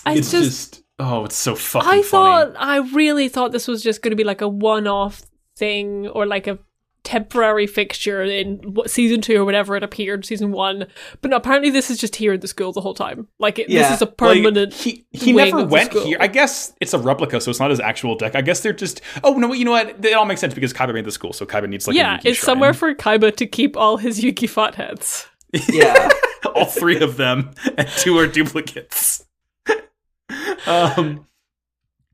I It's just, just, oh, it's so fucking I funny. thought, I really thought this was just going to be like a one-off thing or like a temporary fixture in what season two or whatever it appeared season one. But no, apparently this is just here in the school the whole time. Like it, Yeah, this is a Like, permanent. he he wing never of went here. I guess it's a replica, so it's not his actual deck. I guess they're just. Oh no, you know what? It all makes sense because Kaiba made the school, so Kaiba needs like yeah, Yugi it's shrine. somewhere for Kaiba to keep all his Yugi fat heads. Yeah. all three of them, and two are duplicates. um,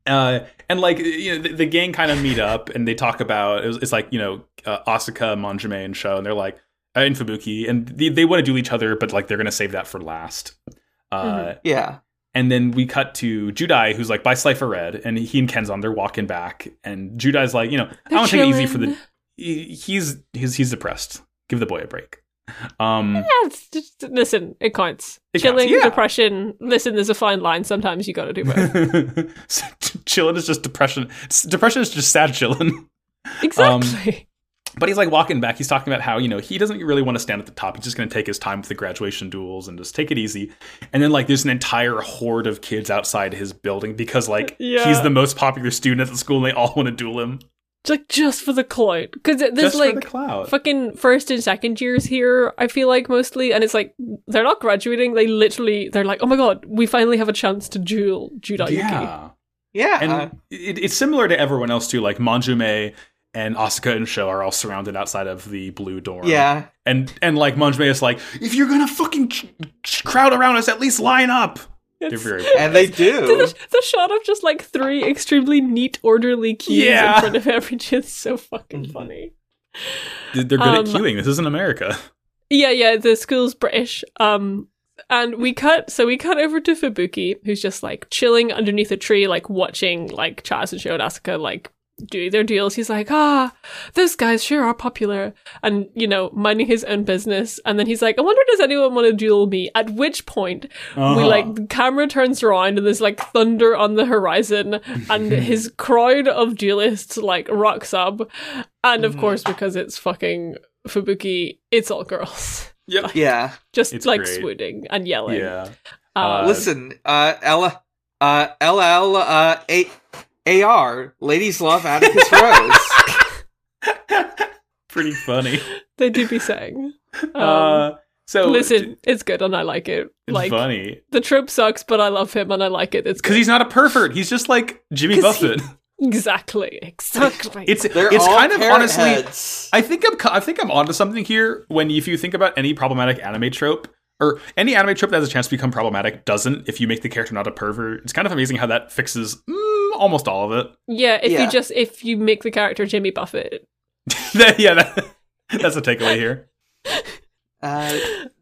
uh, and like you know, the, the gang kind of meet up and they talk about it's, it's like you know uh, Asuka, Manjoume, and Sho, and they're like uh, and Fubuki, and they, they want to duel each other, but like they're gonna save that for last. Uh, Mhm. Yeah. and then we cut to Judai, who's like by Slifer Red, and he and Kenzan they're walking back, and Judai's like, you know, I They're want to take it easy for the. he- He's he's he's depressed. Give the boy a break. Um, Yeah, just, listen, it counts. It Chilling, counts, yeah. depression. Listen, there's a fine line. Sometimes you got to do both. chilling is just depression. Depression is just sad chilling. exactly. But he's like walking back. He's talking about how you know he doesn't really want to stand at the top. He's just going to take his time with the graduation duels and just take it easy. And then like there's an entire horde of kids outside his building because like Yeah. he's the most popular student at the school and they all want to duel him. Like just for the clout, because there's just like for the clout. fucking first and second years here. I feel like mostly, and it's like they're not graduating. They literally, they're like, oh my god, we finally have a chance to duel Judai Yuki. yeah. Yeah. and uh, it, it's similar to everyone else too. Like Manjoume and Asuka and Sho are all surrounded outside of the blue dorm. yeah. and and like Manjoume is like, if you're gonna fucking ch- ch- crowd around us, at least line up. They're It's- very And they the, do. the, the shot of just like three extremely neat, orderly keys Yeah. in front of everything is so fucking Mhm. funny. they're good Um, at queuing. This isn't America. Yeah, yeah, the school's British. Um and we cut so we cut over to Fubuki, who's just like chilling underneath a tree, like watching like Chaz and Sho and Asuka like do their deals. He's like, ah, those guys sure are popular and you know, minding his own business. And then he's like, I wonder does anyone want to duel me? At which point we Uh-huh. like the camera turns around and there's like thunder on the horizon and his crowd of duelists like rocks up. And of Mhm. course, because it's fucking Fubuki, it's all girls. Yep. Yeah. Just It's like great. swooning and yelling. Yeah. Uh, Uh, Listen, uh, Ella, uh, LL, uh, A- AR, ladies love Atticus Rhodes. Pretty funny. they do be saying. Um, uh, so listen, it's good and I like it. it's like funny the trope sucks, but I love him and I like it. It's because he's not a pervert. He's just like Jimmy 'Cause he- Buffett. exactly, exactly. It's They're it's kind of honestly. heads. I think I'm I think I'm onto something here. When if you think about any problematic anime trope or any anime trope that has a chance to become problematic doesn't if you make the character not a pervert. It's kind of amazing how that fixes mm, almost all of it. yeah, if Yeah. you just if you make the character Jimmy Buffett, yeah, that, that's a takeaway here. Uh,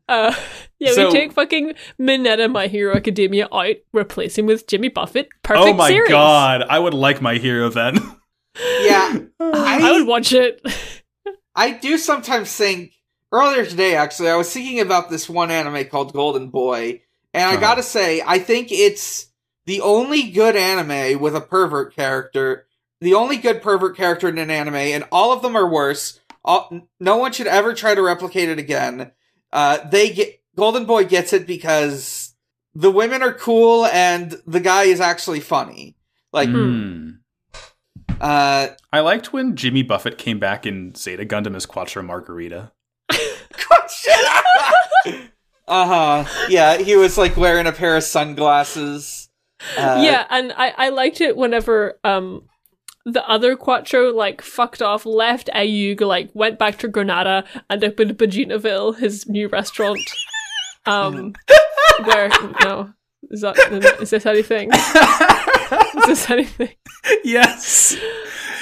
uh, yeah, So- we take fucking Mineta My Hero Academia out, replace him with Jimmy Buffett. Perfect oh my series. god, I would like my hero then. yeah, I, I- would watch it. I do sometimes think. Earlier today, actually, I was thinking about this one anime called Golden Boy, and I Uh-huh. gotta say, I think it's the only good anime with a pervert character. The only good pervert character in an anime, and all of them are worse. All, no one should ever try to replicate it again. Uh, they get Golden Boy gets it because the women are cool and the guy is actually funny. Like, Mm. uh, I liked when Jimmy Buffett came back in Zeta Gundam as Quattro Margarita. uh huh. Yeah, he was like wearing a pair of sunglasses. Uh, yeah, and I, I liked it whenever um the other Quattro like fucked off, left AEUG, like went back to Granada and opened Baginaville, his new restaurant. Um, where no is that is this anything? Is this anything? yes.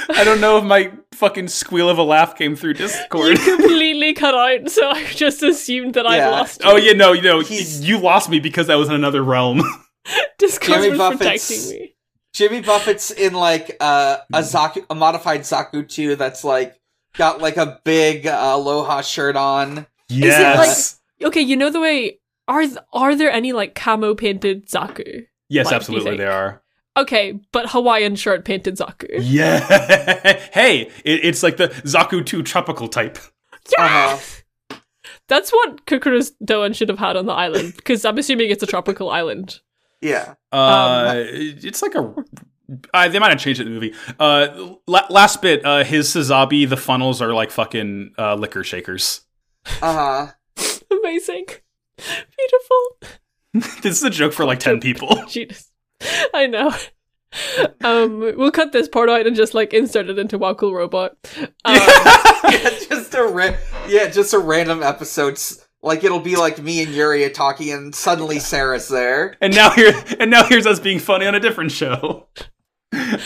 I don't know if my fucking squeal of a laugh came through Discord. Completely cut out, so I just assumed that I'd lost you. oh yeah, no, you know, He's- you lost me because I was in another realm. Discord Jimmy was Buffett's- protecting me. Jimmy Buffett's in like uh, a Zaku, a modified Zaku 2 that's like got like a big uh, Aloha shirt on. yes. Okay, you know the way are th- are there any like camo painted Zaku? yes, like, absolutely think? they are. Okay, but Hawaiian shirt painted Zaku. Yeah. hey, it, it's like the Zaku 2 tropical type. Yeah! Uh-huh. That's what Cucuruz Doan should have had on the island, because I'm assuming it's a tropical island. Yeah. Uh, it's like a. Uh, they might have changed it in the movie. Uh, la- last bit, uh, his Sazabi, the funnels are like fucking uh, liquor shakers. Uh huh. Amazing. Beautiful. this is a joke for like 10 people. Jesus. I know. Um, we'll cut this part out and just like insert it into Wow Cool Robot. Um, yeah, just a ra- yeah, just a random episodes. Like it'll be like me and Yuri are talking, and suddenly Sarah's there. and now here and now here's us being funny on a different show.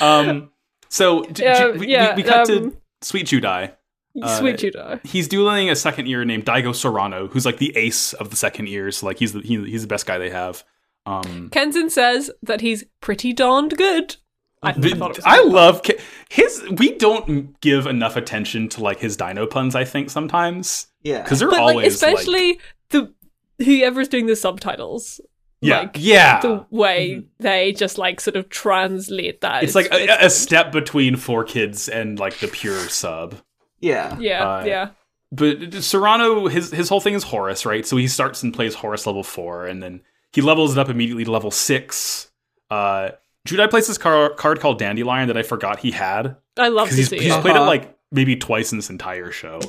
Um, so d- Yeah, d- we, yeah, we, we cut um, to Sweet Judai. Uh, Sweet Judah. He's dueling a second year named Daigo Serrano, who's like the ace of the second years. Like he's the he, he's the best guy they have. Um, Kenzan says that he's pretty darned good. I, I the- thought it was I love Ke- his. We don't give enough attention to like his dino puns. I think sometimes Yeah. because they're but like always like, especially the whoever's doing the subtitles. yeah like, yeah. the way they just like sort of translate that. it's is- like a, a step between four kids and like the pure sub. yeah. Yeah, uh, yeah. But Serrano, his his whole thing is Horus, right? So he starts and plays Horus level four, and then he levels it up immediately to level six. Uh, Judai plays this car- card called Dandylion that I forgot he had I love because to he's, see he's it. played it Uh-huh. like maybe twice in this entire show.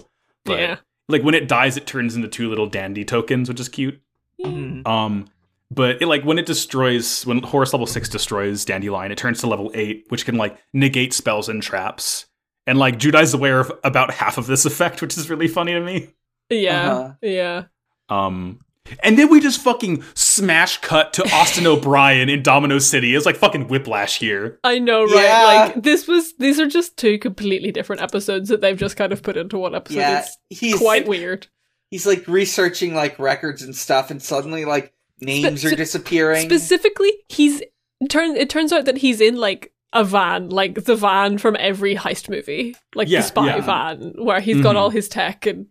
But Yeah. like when it dies, it turns into two little dandy tokens, which is cute. Mhm. Um, but it like when it destroys when Horus level six destroys Dandylion, it turns to level eight, which can like negate spells and traps. And like Judai's aware of about half of this effect, which is really funny to me. Yeah, Uh-huh. yeah. Um, and then we just fucking smash cut to Austin O'Brien in Domino City. It's like fucking whiplash here. I know, right? Yeah. Like this was. These are just two completely different episodes that they've just kind of put into one episode. Yeah. It's He's quite weird. he's like researching like records and stuff, and suddenly like names Spe- are disappearing. Specifically, he's turn. It turns out that he's in like a van, like the van from every heist movie, like Yeah, the spy yeah. van, where he's got Mhm. all his tech and.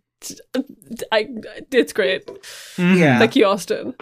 I, it's great. Yeah. Thank you, Austin.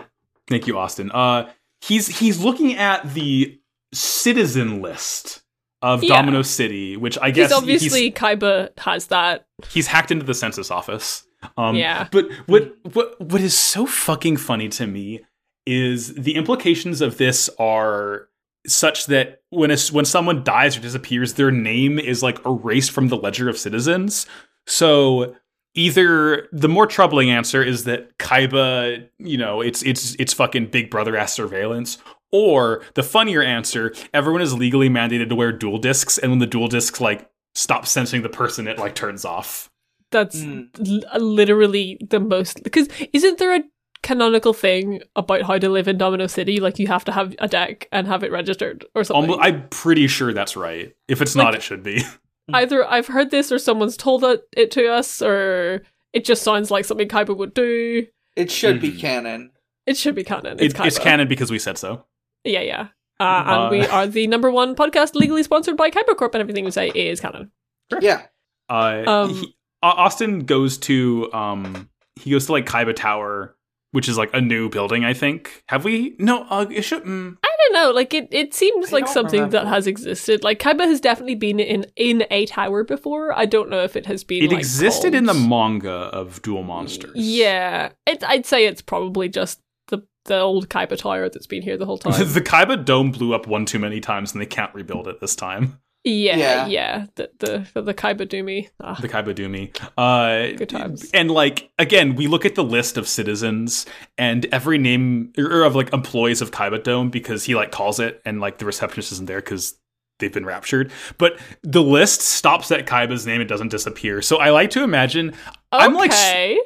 Thank you, Austin. Uh, he's he's looking at the citizen list of Yeah. Domino City, which I guess He's obviously he's, Kaiba has that. he's hacked into the census office. Um, Yeah. But what what what is so fucking funny to me is the implications of this are such that when a, when someone dies or disappears, their name is like erased from the ledger of citizens. So either the more troubling answer is that Kaiba, you know, it's it's it's fucking Big Brother ass surveillance, or the funnier answer, everyone is legally mandated to wear duel discs, and when the duel discs like stop sensing the person, it like turns off. That's Mm. l- literally the most. Because isn't there a canonical thing about how to live in Domino City? Like you have to have a deck and have it registered or something. Almo- I'm pretty sure that's right. If it's not, it should be. Either I've heard this or someone's told it, it to us, or it just sounds like something Kaiba would do. it should be Mhm. canon. It should be canon. It's, It's, it's canon because we said so. Yeah, yeah. Uh, and Uh, we are the number one podcast legally sponsored by Kaiba Corp, and everything we say is canon. Yeah. Uh, Um, he- Austin goes to um he goes to like Kaiba Tower, which is like a new building. I think. Have we? No. Uh, it should. Mm, I don't know. Like it, it seems I like don't something that has existed. Like Kaiba has definitely been in in a tower before. I don't know if it has been. it like, existed in the manga of Duel Monsters. Yeah, it, I'd say it's probably just the the old Kaiba tower that's been here the whole time. the Kaiba Dome blew up one too many times, and they can't rebuild it this time. Yeah, Yeah. yeah, The the the, the Kaiba Doomy. Ah, the Kaiba Doomy. Uh, Good times. And like again, we look at the list of citizens and every name or of like employees of Kaiba Dome because he like calls it and like the receptionist isn't there because they've been raptured. But the list stops at Kaiba's name; it doesn't disappear. So I like to imagine. I'm like,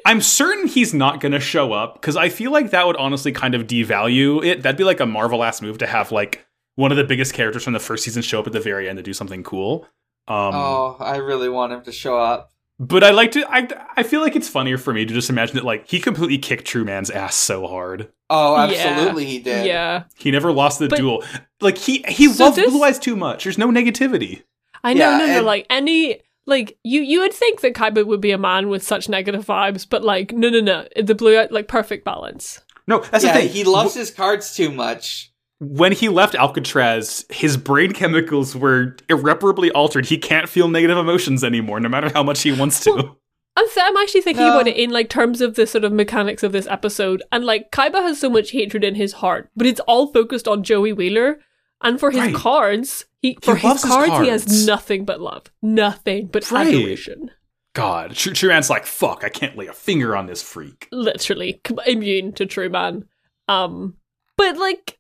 I'm certain he's not going to show up because I feel like that would honestly kind of devalue it. That'd be like a Marvel ass move to have like one of the biggest characters from the first season show up at the very end to do something cool. Um, oh, I really want him to show up. But I like to. I I feel like it's funnier for me to just imagine that like he completely kicked True Man's ass so hard. Oh, Yeah. absolutely, he did. Yeah. He never lost the But- duel. Like he he So loved this- Blue Eyes too much. There's no negativity. I know, Yeah, no, no, and- like any like you you would think that Kaiba would be a man with such negative vibes, but like no no no. The blue like perfect balance. No, that's yeah, the thing. he loves his cards too much. When he left Alcatraz, his brain chemicals were irreparably altered. He can't feel negative emotions anymore, no matter how much he wants to. I'm, th- I'm actually thinking No. about it in like terms of the sort of mechanics of this episode, and like Kaiba has so much hatred in his heart, but it's all focused on Joey Wheeler. And for his Right. cards, he for his his cards, he has nothing but love, nothing but Right. adoration. God, True, True Man's like, fuck, I can't lay a finger on this freak. literally immune to True Man. Um, but like,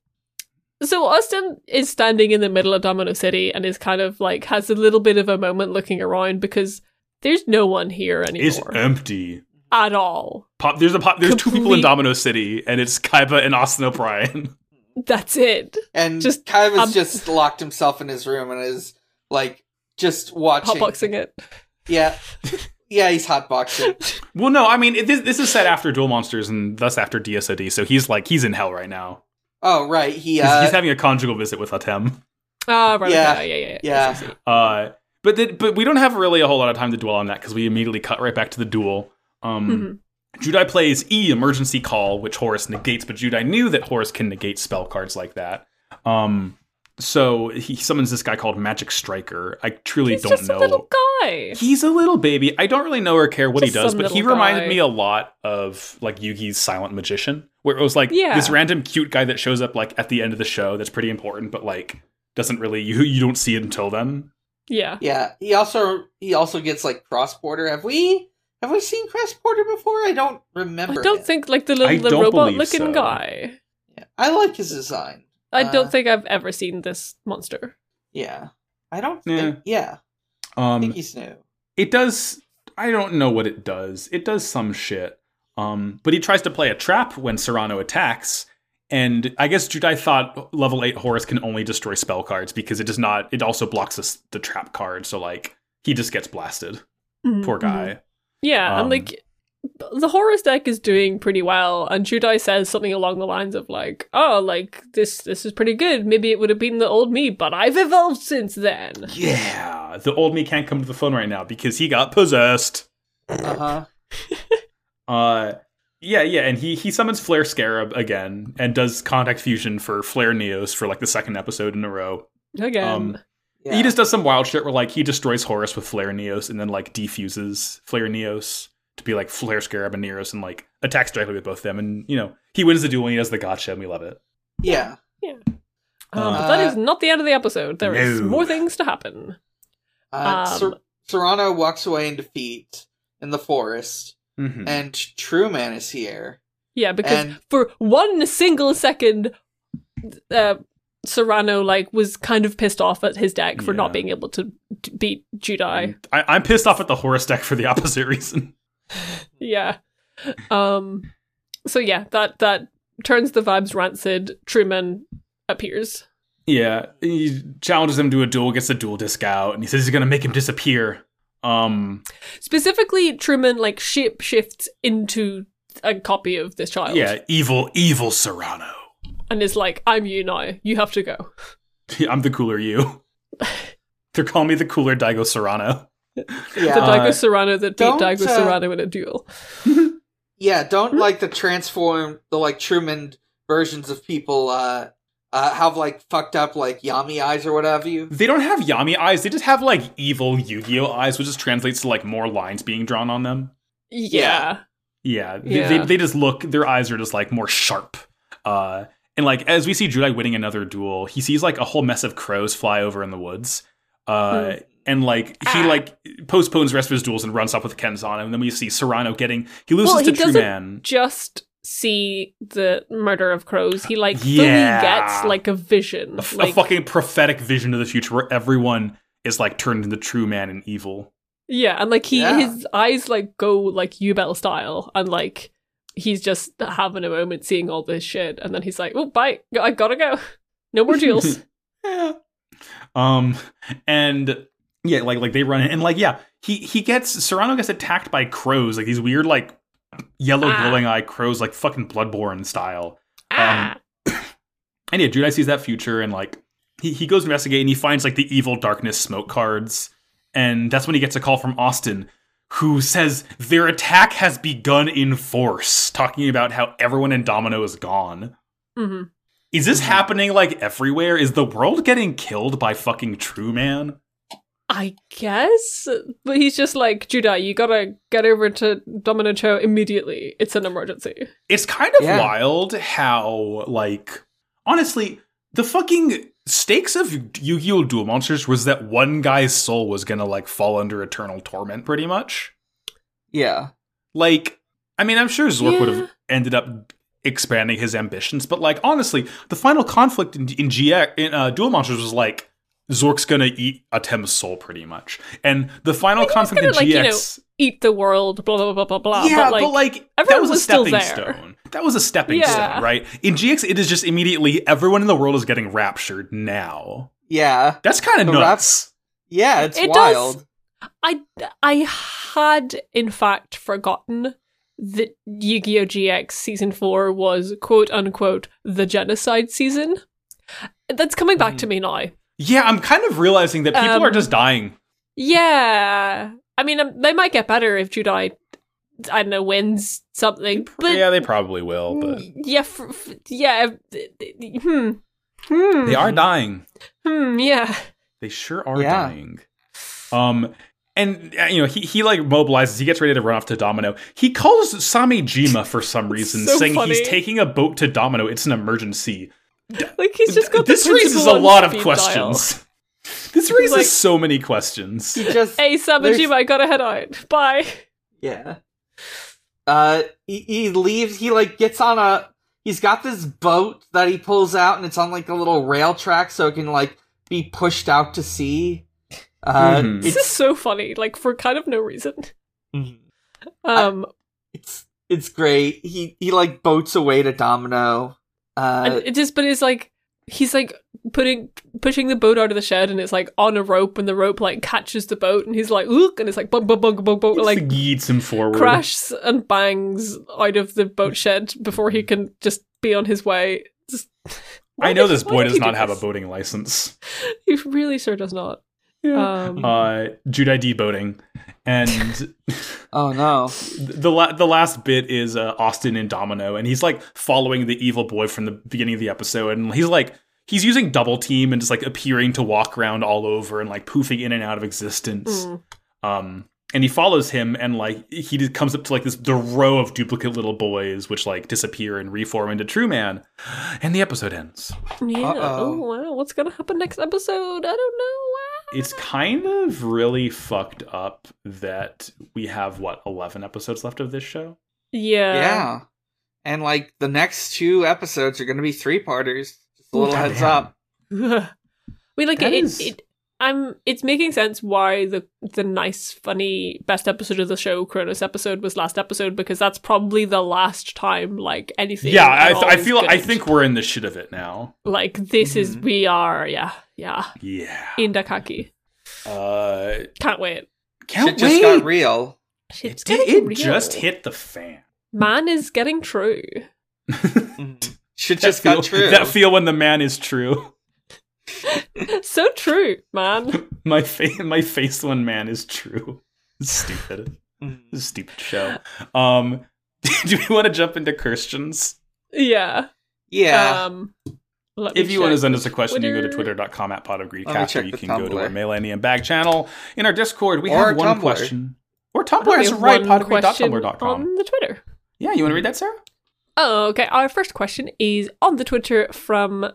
so Austin is standing in the middle of Domino City and is kind of like has a little bit of a moment looking around because there's no one here anymore. It's empty. at all. Pop, there's a pop, there's two people in Domino City, and it's Kaiba and Austin O'Brien. That's it. And Just, just Kaiba's um, just locked himself in his room and is like just watching. Hotboxing it. Yeah, yeah, he's hotboxing. well, no, I mean it, this, this is set after Duel Monsters and thus after DSOD, so he's like he's in hell right now. Oh right, he He's, uh, he's having a conjugal visit with Atem. Ah, right. Yeah. Yeah, yeah, yeah. Yeah. I see. Uh, but the, but we don't have really a whole lot of time to dwell on that because we immediately cut right back to the duel. Um, Judai plays E emergency call, which Horus negates, but Judai knew that Horus can negate spell cards like that. Um, so he summons this guy called Magic Striker. I truly He's don't just know. a little guy. He's a little baby. I don't really know or care what Just he does, but he reminded guy. me a lot of like Yugi's Silent Magician, where it was like Yeah. this random cute guy that shows up like at the end of the show that's pretty important, but like doesn't really you you don't see it until then. Yeah. yeah. He also he also gets like cross border. Have we have we seen cross border before? I don't remember. I don't him. think like the I little the robot looking so. guy. Yeah. I like his design. I Uh, don't think I've ever seen this monster. Yeah, I don't. Yeah. Think, yeah, I think Um, he's new. it does. I don't know what it does. It does some shit. Um, but he tries to play a trap when Serrano attacks. And I guess Judai thought level 8 Horus can only destroy spell cards because it does not, it also blocks this, the trap card. So, like, he just gets blasted. Poor Mhm. guy. Yeah, Um, and like the Horus deck is doing pretty well, and Judai says something along the lines of like, "Oh, like this this is pretty good. Maybe it would have been the old me, but I've evolved since then." Yeah. The old me can't come to the phone right now because he got possessed. Uh huh. Uh, yeah, yeah, and he he summons Flare Scarab again and does contact fusion for Flare Neos for like the second episode in a row. Again, Um, Yeah. He just does some wild shit where like he destroys Horus with Flare Neos and then like defuses Flare Neos to be like Flare Scarab and Neos and like attacks directly with both of them and you know he wins the duel and he does the gotcha and we love it. yeah. um, uh, but that is not the end of the episode. There is no. more things to happen. Uh, Um, Ser- Serrano walks away in defeat in the forest, Mhm. and Truman is here. Yeah, because And- for one single second, uh, Serrano like was kind of pissed off at his deck for Yeah. not being able to d- beat Judai. I, I'm pissed off at the Horus deck for the opposite reason. Yeah. Um so yeah, that that turns the vibes rancid. Truman appears. Yeah, he challenges him to a duel, gets the duel disc out, and he says he's gonna make him disappear. Um, Specifically, Truman like shape shifts into a copy of this child. yeah, evil, evil Serrano. And is like, I'm you now. You have to go. I'm the cooler you. They're calling me the cooler Daigo Serrano. The Yeah. Uh, Daigo Serrano that beat Daigo uh, Serrano in a duel. yeah. Don't like the transform the like Truman versions of people. Uh, uh, have like fucked up like Yami eyes or what have you. They don't have Yami eyes. They just have like evil Yu-Gi-Oh eyes, which just translates to like more lines being drawn on them. Yeah. Yeah, they, Yeah. They, they just look. Their eyes are just like more sharp. Uh, and like as we see Judai winning another duel, he sees like a whole mess of crows fly over in the woods. Uh, Hmm. and like he Ah. like postpones the rest of his duels and runs off with Kenzan. And then we see Serrano getting he loses Well, he to True Man. Just see the murder of crows. He like Yeah. fully gets like a vision. A, f- a like fucking prophetic vision of the future where everyone is like turned into true man and evil. yeah, and like he Yeah. his eyes like go like Yubel style, and like he's just having a moment seeing all this shit, and then he's like, "Oh, bye, I gotta go. No more deals." Yeah. Um, and yeah, like like they run in, and like yeah, he he gets Serrano gets attacked by crows, like these weird like yellow Ah. glowing eye crows, like fucking Bloodborne style. ah, And yeah, Judai sees that future and like he, he goes investigate and he finds like the evil darkness smoke cards. And that's when he gets a call from Austin, who says their attack has begun in force, talking about how everyone in Domino is gone. hmm Is this happening like everywhere? Is the world getting killed by fucking True Man? I guess, but he's just like Judah. You gotta get over to Domino Cho immediately. It's an emergency. It's kind of Yeah. wild how, like, honestly, the fucking stakes of Yu Gi Oh! Duel Monsters was that one guy's soul was gonna, like, fall under eternal torment, pretty much. Yeah. Like, I mean, I'm sure Zorc would have ended up expanding his ambitions, but, like, honestly, the final conflict in, in GX, in uh, Duel Monsters was like, Zorc's gonna eat Atem's soul, pretty much. And the final conflict in gonna, like, you know, GX. Eat the world, blah blah blah blah blah. Yeah, but like, that that everyone was a stepping stone. That was a stepping Yeah. stone, right? In GX, it is just immediately everyone in the world is getting raptured now. Yeah. That's kind of The nuts. Yeah, it's It does- wild. I I had in fact forgotten that Yu-Gi-Oh GX season 4 was quote unquote the genocide season. That's coming back to mm. me now. Yeah, I'm kind of realizing that people are Um, just dying. Yeah. I mean, um, they might get better if Judai I don't know wins something. But yeah, they probably will, but yeah, f- f- yeah. Hmm. Hmm. they are dying. Hmm. Yeah. They sure are Yeah. dying. Um, and uh, you know he he like mobilizes. He gets ready to run off to Domino. He calls Samejima for some reason, So saying funny. he's taking a boat to Domino. It's an emergency. Like he's just got the this raises a lot of speed questions. This raises like- so many questions. He just Hey, There's- Samejima, I gotta head out. Bye. Yeah. Uh, he, he leaves. He like gets on a. He's got this boat that he pulls out, and it's on like a little rail track, so it can like be pushed out to sea. Uh, Mhm. This is so funny, like for kind of no reason. Mhm. Um, it's it's great. He he like boats away to Domino. Uh, and it just, but it's like he's like putting pushing the boat out of the shed, and it's like on a rope, and the rope like catches the boat, and he's like, look, and it's like bug bug bug bug bug, like yeets him forward. crashes and bangs out of the boat shed before he can just be on his way. Just, I know did- this boy does he do not have a boating license. He really sure does not. Um, Uh, Judai D boating, and oh no. the la- the last bit is uh, Austin and Domino, and he's like following the evil boy from the beginning of the episode, and he's like he's using double team and just like appearing to walk around all over and like poofing in and out of existence. mm. Um, and he follows him, and like he just comes up to like this the row of duplicate little boys, which like disappear and reform into True Man, and the episode ends. Yeah. Uh-oh. Oh wow. What's gonna happen next episode? I don't know. It's kind of really fucked up that we have what eleven episodes left of this show. Yeah. yeah. And like the next two episodes are going to be three parters. Just a little heads goddamn. up. I mean, like That it, is- it. I'm. It's making sense why the the nice, funny best episode of the show, Kronos episode, was last episode because that's probably the last time like anything. Yeah, I, all I feel I think we're in the shit of it now. like this is Mhm. we are. Yeah, yeah. Yeah. Indakaki. Uh, Can't wait. can't Shit just wait. got real. Shit's It, getting it real. just hit the fan. Man is getting true. Mhm. Shit just feel, got true. That feel when the man is true. so true, man. My face, my face when man is true. Stupid. This is a stupid show. Um, do we want to jump into Christians? Yeah. Yeah. Um. Let If you want to send us a question, you can go to Twitter. twitter.com at pot of greed me Greedcast, or check you the can go to our Tumblr. Millennium Bag channel. In our Discord, we Or have one Tumblr. question. Or I Tumblr, thought we that's had right, one question potofgreed.tumblr.com. on the Twitter. Yeah, you want to read that, Sarah? Oh, okay. Our first question is on the Twitter from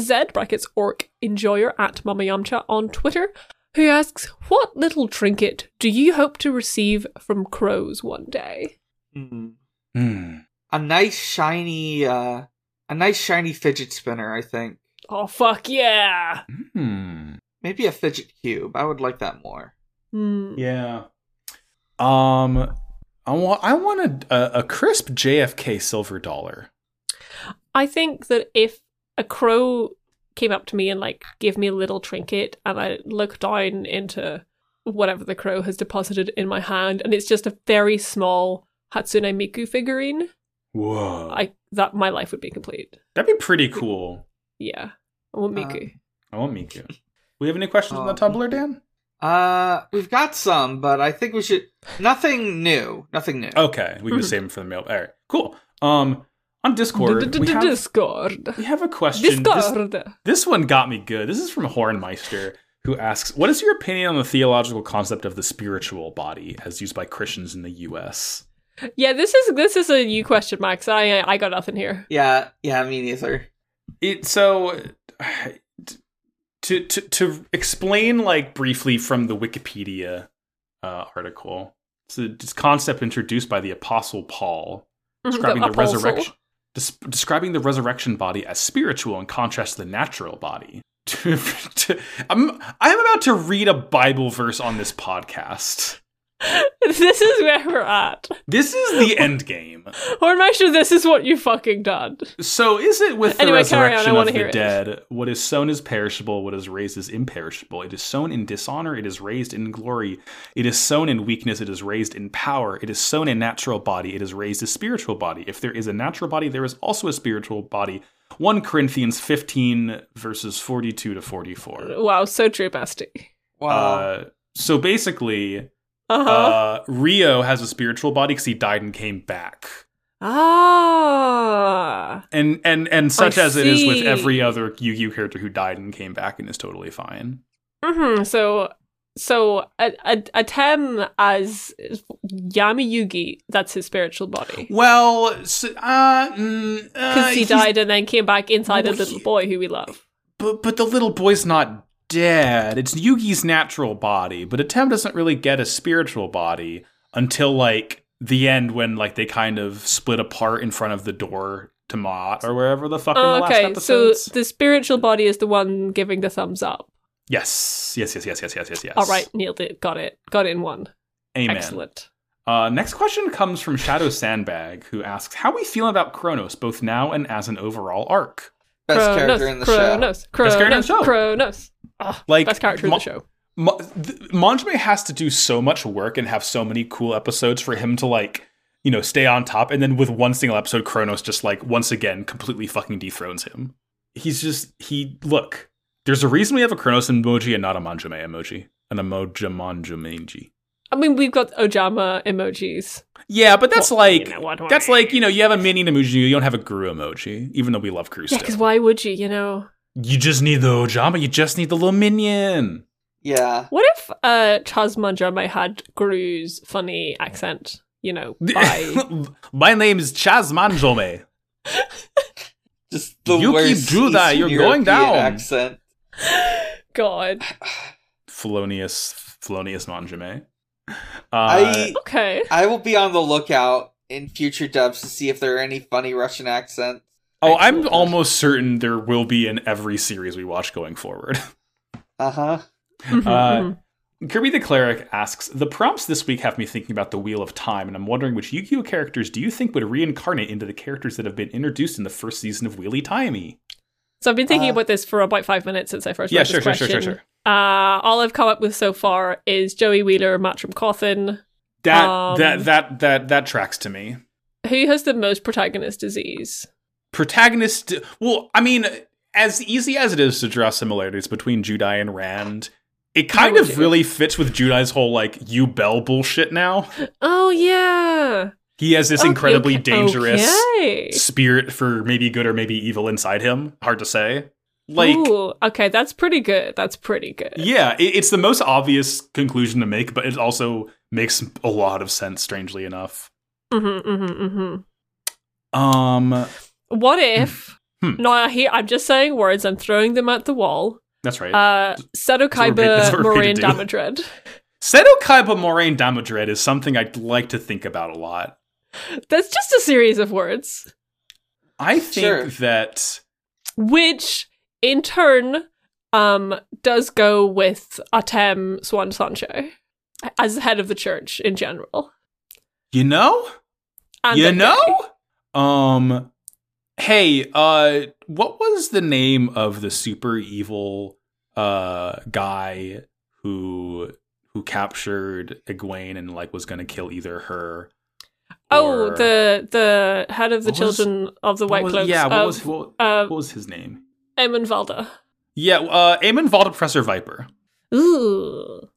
Z brackets orc enjoyer at Mama Yamcha on Twitter, who asks, "What little trinket do you hope to receive from crows one day?" Mhm. Hmm. a nice shiny uh a nice shiny fidget spinner, I think. Oh fuck yeah! Hmm. Maybe a fidget cube. I would like that more. Hmm. Yeah. Um, I want I want a, a, a crisp JFK silver dollar. I think that if a crow came up to me and like gave me a little trinket, and I look down into whatever the crow has deposited in my hand, and it's just a very small Hatsune Miku figurine, Whoa, I that my life would be complete. that'd be pretty cool. Yeah, I want Miku. I want Miku. We have any questions on the Um, Tumblr, Dan? Uh we've got some, but I think we should nothing new. Nothing new. Okay, we can save them for the mail. All right, cool. Um, on Discord, we have, Discord. we have a question. This, Discord. this one got me good. This is from Hornmeister, who asks, "What is your opinion on the theological concept of the spiritual body as used by Christians in the U.S.?" Yeah, this is this is a you question, Max. I I got nothing here. Yeah, yeah, me neither. It so to to to explain like briefly from the Wikipedia uh, article. It's a this concept introduced by the Apostle Paul, describing the, apostle. resurrection, des- describing the resurrection body as spiritual in contrast to the natural body. To- to- I'm I'm about to read a Bible verse on this podcast. this is where we're at. This is the end game. Hornmeister, this is what you fucking done. So is it with the Anyway, carry on, I resurrection wanna of the hear it. dead? What is sown is perishable, what is raised is imperishable. It is sown in dishonor, it is raised in glory. It is sown in weakness, it is raised in power. It is sown a natural body, it is raised a spiritual body. If there is a natural body, there is also a spiritual body. 1 Corinthians 15 verses 42 to 44. Wow, so true, bestie. Wow. Uh, so basically, Uh-huh. uh, Rio has a spiritual body because he died and came back. ah. and and and such I as it is with every other Yu-Gi-Oh character who died and came back and is totally fine. hmm So so a, a, Atem as Yami Yugi, that's his spiritual body. Well, s uh, mm, uh, Because he died and then came back inside Well, a little boy who we love. but but the little boy's not dead. It's Yugi's natural body, but Atem doesn't really get a spiritual body until like the end when like they kind of split apart in front of the door to Mott or wherever the fuck in the Oh, last okay, so the spiritual body is the one giving the thumbs up. yes, yes, yes, yes, yes, yes, yes, yes. All right, nailed it. Got it. Got it in one. Amen. Excellent. Uh, next question comes from Shadow Sandbag, who asks how we feel about Kronos, both now and as an overall arc. Best Kronos, character in the Kronos, show. Kronos, character in the show. Kronos. Ah, Like best character Mo- in the show. Ma- has to do so much work and have so many cool episodes for him to like, you know, stay on top. And then with one single episode, Kronos just like once again completely fucking dethrones him. He's just he look. There's a reason we have a Kronos emoji and not a Manjoume emoji, an emoji Manjoume. I mean, we've got Ojama emojis. Yeah, but that's like you know that's like you know you have a minion emoji, you don't have a Gru emoji, even though we love Gru. Yeah, because why would you? You know, You just need the Ojama. You just need the little minion. Yeah. what if uh Chazma had Gru's funny accent? You know, by My name is Chaz Manjoume. Just the Yuki worst Judah, Eastern you're European going down. accent. God. Felonious, Felonious Manjoume. Uh, I Okay. I will be on the lookout in future dubs to see if there are any funny Russian accents. Oh, I'm excellent. almost certain there will be in every series we watch going forward. Uh huh. Mhm, Uh, mhm. Kirby the Cleric asks The prompts this week have me thinking about the Wheel of Time, and I'm wondering which Yu Gi Oh characters do you think would reincarnate into the characters that have been introduced in the first season of Wheelie Timey? So I've been thinking uh, about this for about five minutes since I first Yeah, read sure, this sure, sure, question. sure, sure. Uh, all I've come up with so far is Joey Wheeler, Matrim Cawthon. That, Um, that, that, that, that tracks to me. Who has the most protagonist disease? Protagonist well i mean as easy as it is to draw similarities between judai and rand it kind of do. really fits with judai's whole like Yubel bullshit now Oh yeah, he has this Okay, incredibly okay, dangerous okay. spirit for maybe good or maybe evil inside him hard to say like Ooh, okay, that's pretty good. That's pretty good. yeah it, it's the most obvious conclusion to make but it also makes a lot of sense strangely enough Mm-hmm, mm-hmm, mm-hmm. um What if? Hmm. No, I hear. I'm just saying words. I'm throwing them at the wall. that's right Uh, That's what Seto Kaiba, what we're Moraine to do. Damadred. Seto Kaiba Moiraine Damodred is something I'd like to think about a lot. That's just a series of words, I think Sure. that which in turn um does go with Atem Siuan Sanche as the head of the church in general. you know, And you they're know, um, hey, uh, what was the name of the super evil uh guy who who captured Egwene and like was going to kill either her? Oh, or- the the head of the What was- children of the White was- Cloaks. Yeah, what of, was what, uh, what was his name? Eamon Valda. Yeah, uh, Eamon Valda, Professor Viper. Ooh.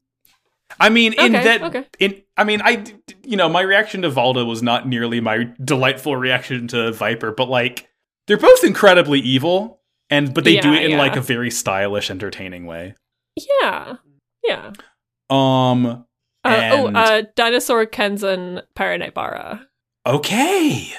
I mean, in that, okay. in I mean, I you know, my reaction to Valda was not nearly my delightful reaction to Viper, but like, they're both incredibly evil, and but they do it in yeah. like a very stylish, entertaining way. Yeah. Yeah. Um. Uh, oh, uh, Dinosaur Kenzan Perrin Aybara. okay.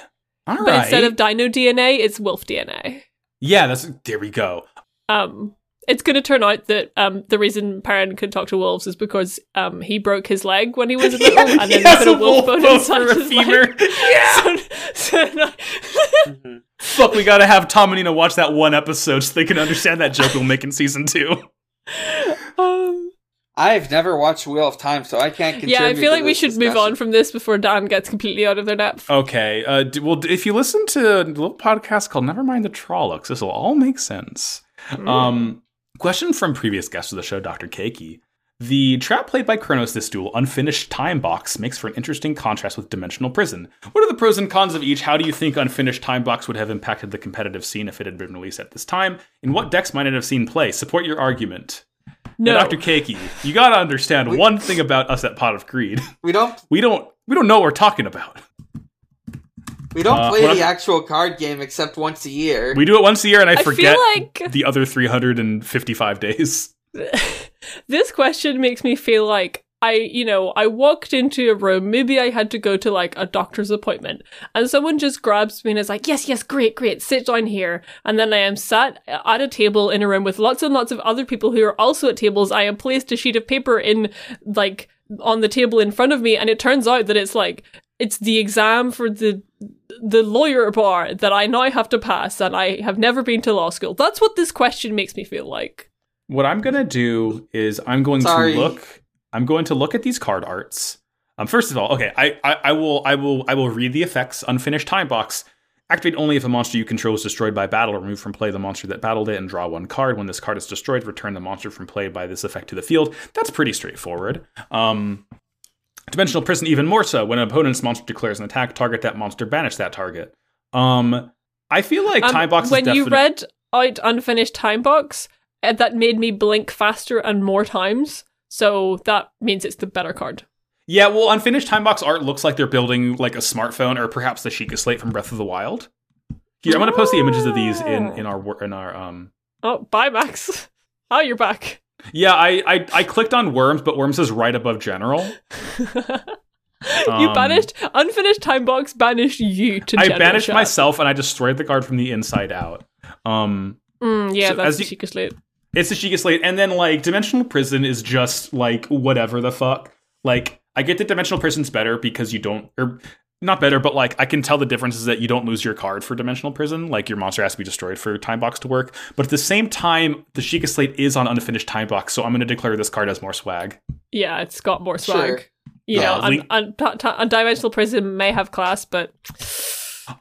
All right. But instead of dino DNA, it's wolf DNA. yeah, that's there. We go. Um, it's going to turn out that um, the reason Perrin could talk to wolves is because um, he broke his leg when he was a little, and then He put a wolf bone bone inside his femur. leg. Yeah. So, so now- Mhm. Fuck, we gotta have Tom and Nina watch that one episode so they can understand that joke we'll make in season two. um, I've never watched Wheel of Time, so I can't yeah, I feel like we this should move on from this before Dan gets completely out of their depth. Okay. Uh, d- well, d- if you listen to a little podcast called Nevermind the Trollocs, this will all make sense. Um, question from previous guest of the show, Dr. Keiki. The trap played by Kronos this duel, Unfinished Time Box, makes for an interesting contrast with Dimensional Prison. What are the pros and cons of each? How do you think Unfinished Time Box would have impacted the competitive scene if it had been released at this time? In what decks might it have seen play? Support your argument. no, Now, Dr. Keiki, you gotta understand We- one thing about us at Pot of Greed. We don't We don't we don't know what we're talking about. We don't Uh, play the I'm- actual card game except once a year. We do it once a year and I, I forget feel like the other 355 days. this question makes me feel like I, you know, I walked into a room, maybe I had to go to like a doctor's appointment, and someone just grabs me and is like, yes, yes, great, great, sit down here. And then I am sat at a table in a room with lots and lots of other people who are also at tables. I am placed a sheet of paper in, like, on the table in front of me, and it turns out that it's like, it's the exam for the the lawyer bar that I now have to pass, and I have never been to law school. That's what this question makes me feel like. What I'm gonna do is I'm going Sorry. to look. I'm going to look at these card arts. Um, first of all, okay, I, I, I will I will I will read the effects. Unfinished time box. Activate only if a monster you control is destroyed by battle. Remove from play the monster that battled it and draw one card. When this card is destroyed, return the monster from play by this effect to the field. That's pretty straightforward. Um, Dimensional Prison even more so. When an opponent's monster declares an attack, target that monster, banish that target. Um, I feel like Um, time box when you read out unfinished time box uh, that made me blink faster and more times so that means it's the better card Yeah, well, unfinished time box art looks like they're building like a smartphone or perhaps the Sheikah Slate from Breath of the Wild. Here, I'm going to post the images of these in in our in our um. oh bye max oh you're back Yeah, I I, I clicked on Worms, but Worms is right above General. you Um, banished unfinished time box banished you to General. I general banished myself and I destroyed the card from the inside out. Um, mm, yeah So that's as the you- Sheikah slate it's the Sheikah Slate, and then like Dimensional Prison is just like whatever the fuck. Like I get that Dimensional Prison's better because you don't or not better, but like I can tell the difference is that you don't lose your card for Dimensional Prison. Like your monster has to be destroyed for Time Box to work. But at the same time, the Sheikah Slate is on unfinished Time Box, so I'm going to declare this card as more swag. yeah it's got more swag Sure. you Yeah, know un- Link- un- t- t- undimensional prison may have class but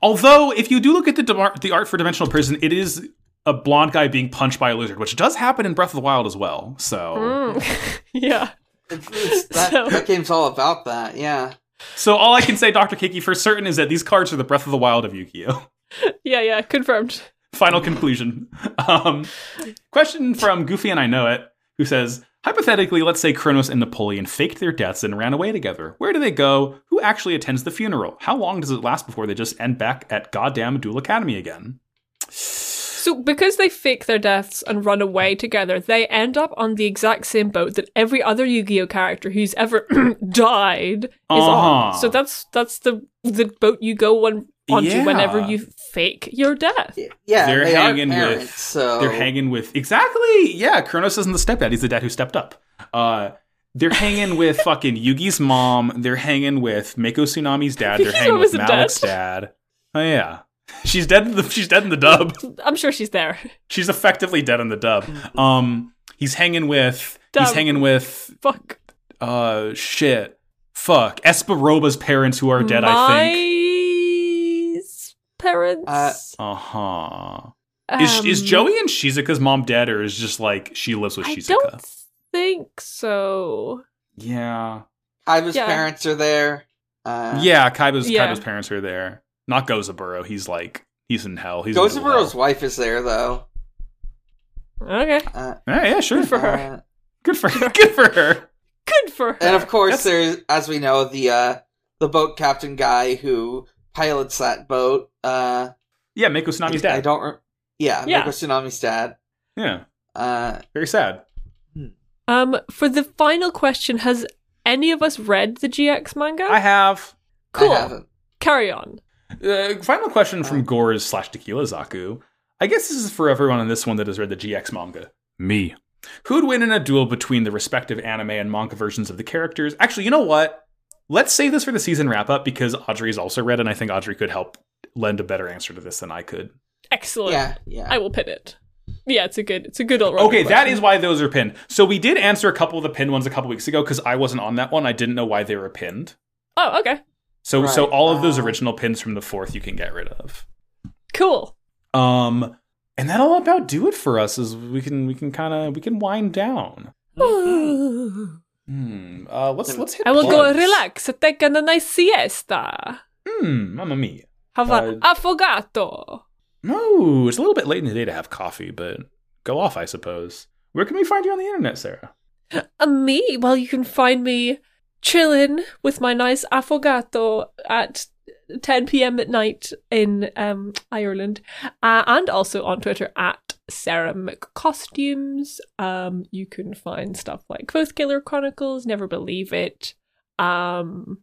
Although, if you do look at the dem- the art for Dimensional Prison, it is a blonde guy being punched by a lizard, which does happen in Breath of the Wild as well. So, mm, yeah It's, it's, that, So- that game's all about that. Yeah. So all I can say, Doctor Kiki, for certain, is that these cards are the Breath of the Wild of Yu-Gi-Oh. yeah yeah confirmed Final conclusion. Um, question from Goofy and I Know It, who says, Hypothetically, let's say Kronos and Napoleon faked their deaths and ran away together. Where do they go? Who actually attends the funeral? How long does it last before they just end back at goddamn Duel Academy again? So, because they fake their deaths and run away together, they end up on the exact same boat that every other Yu-Gi-Oh character who's ever died is on. Uh-huh. So that's that's the the boat you go on onto Yeah. whenever you fake your death. Yeah, They're they hanging are with- so They're hanging with exactly. Yeah, Kronos isn't the stepdad; he's the dad who stepped up. Uh, they're hanging with fucking Yugi's mom. They're hanging with Mako Tsunami's dad. They're hanging with isn't Malik's dad. Oh yeah, she's dead. In the, she's dead in the dub. I'm sure she's there. She's effectively dead in the dub. Um, he's hanging with. He's hanging with. Fuck. Uh, shit. Fuck. Espa Roba's parents who are dead. I think. Mai's parents. Uh, Uh huh. Is is Um, Joey and Shizuka's mom dead, or is just like she lives with I Shizuka? don't think so. Yeah. Kaiba's Yeah. parents are there. Uh, Yeah, Kaiba's Yeah. Kaiba's parents are there. Not Gozaburo. He's like he's in hell. He's Gozaburo's hell. wife is there though. Okay. Uh, Yeah, yeah, sure. Good for her. uh, Good for her. good for her. Good for her. and of course, That's- there's as we know the uh, the boat captain guy who pilots that boat. Uh, Yeah, Mako Tsunami's dad. I don't. Re- yeah, Yeah. Mako Tsunami's dad. Yeah, Uh, very sad. Um, for the final question, has any of us read the GX manga? I have. cool. I haven't. Carry on. Uh, final question from Uh. Gores slash Tequila Zaku. I guess this is for everyone on this one that has read the GX manga. Me. Who'd win in a duel between the respective anime and manga versions of the characters? Actually, you know what? Let's save this for the season wrap up because Audrey's also read, and I think Audrey could help lend a better answer to this than I could. Excellent. Yeah, yeah. I will pin it. Yeah, it's a good. It's a good old. Okay, that is why those are pinned. So we did answer a couple of the pinned ones a couple weeks ago because I wasn't on that one. I didn't know why they were pinned. Oh, okay. So so Right, all of those original pins from the fourth you can get rid of. Cool. Um, and that'll about do it for us. As we can we can kind of we can wind down. Hmm. Uh, let's let's hit. I will go relax, take a nice siesta. Hmm. Mamma mia. Have an Uh, affogato. No, it's a little bit late in the day to have coffee, but go off, I suppose. Where can we find you on the internet, Sarah? Uh, me? Well, you can find me chilling with my nice affogato at 10 p.m. at night in um, Ireland, uh, and also on Twitter at Sarah McCostumes. Um, you can find stuff like Close Killer Chronicles, Never Believe It. Um,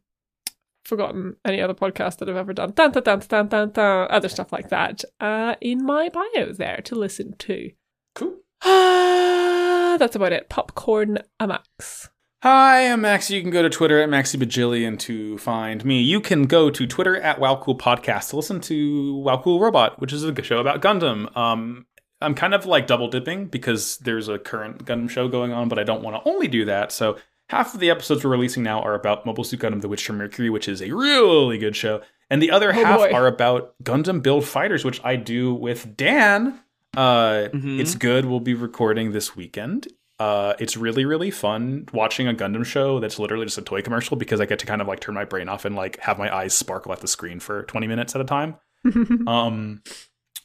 forgotten any other podcast that I've ever done. Dun, dun, dun, dun, dun, dun, other stuff like that uh, in my bio there to listen to. Cool. Ah, that's about it. Popcorn Amax. Hi, I'm Max. You can go to Twitter at MaxiBajillion to find me. You can go to Twitter at WowCool Podcast to listen to WowCool Robot, which is a show about Gundam. Um, I'm kind of like double dipping because there's a current Gundam show going on, but I don't want to only do that. So half of the episodes we're releasing now are about Mobile Suit Gundam: The Witch from Mercury, which is a really good show, and the other Oh, half boy. are about Gundam Build Fighters, which I do with Dan. Uh, Mhm. It's good. We'll be recording this weekend. Uh, it's really really fun watching a Gundam show that's literally just a toy commercial because I get to kind of like turn my brain off and like have my eyes sparkle at the screen for 20 minutes at a time. Um,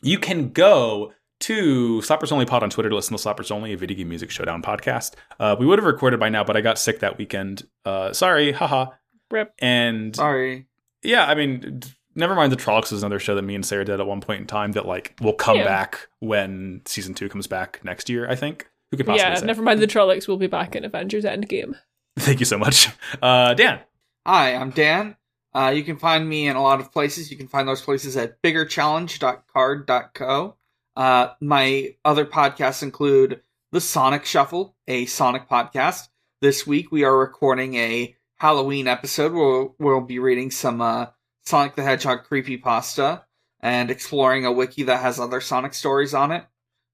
you can go to Slappers Only Pod on Twitter to listen to Slappers Only, a video game music showdown podcast. Uh, we would have recorded by now, but I got sick that weekend. Uh, sorry, haha. Rip. And Sorry. yeah, I mean, d- never mind. The Trollocs is another show that me and Sarah did at one point in time that like will come Yeah. back when season two comes back next year. I think. Who could possibly Yeah, say? never mind the Trollocs will be back in Avengers Endgame. Thank you so much, uh, Dan. Hi, I'm Dan. Uh, you can find me in a lot of places. You can find those places at biggerchallenge.carrd.co. Uh, my other podcasts include The Sonic Shuffle, a Sonic podcast. This week we are recording a Halloween episode where we'll be reading some uh, Sonic the Hedgehog creepy pasta and exploring a wiki that has other Sonic stories on it.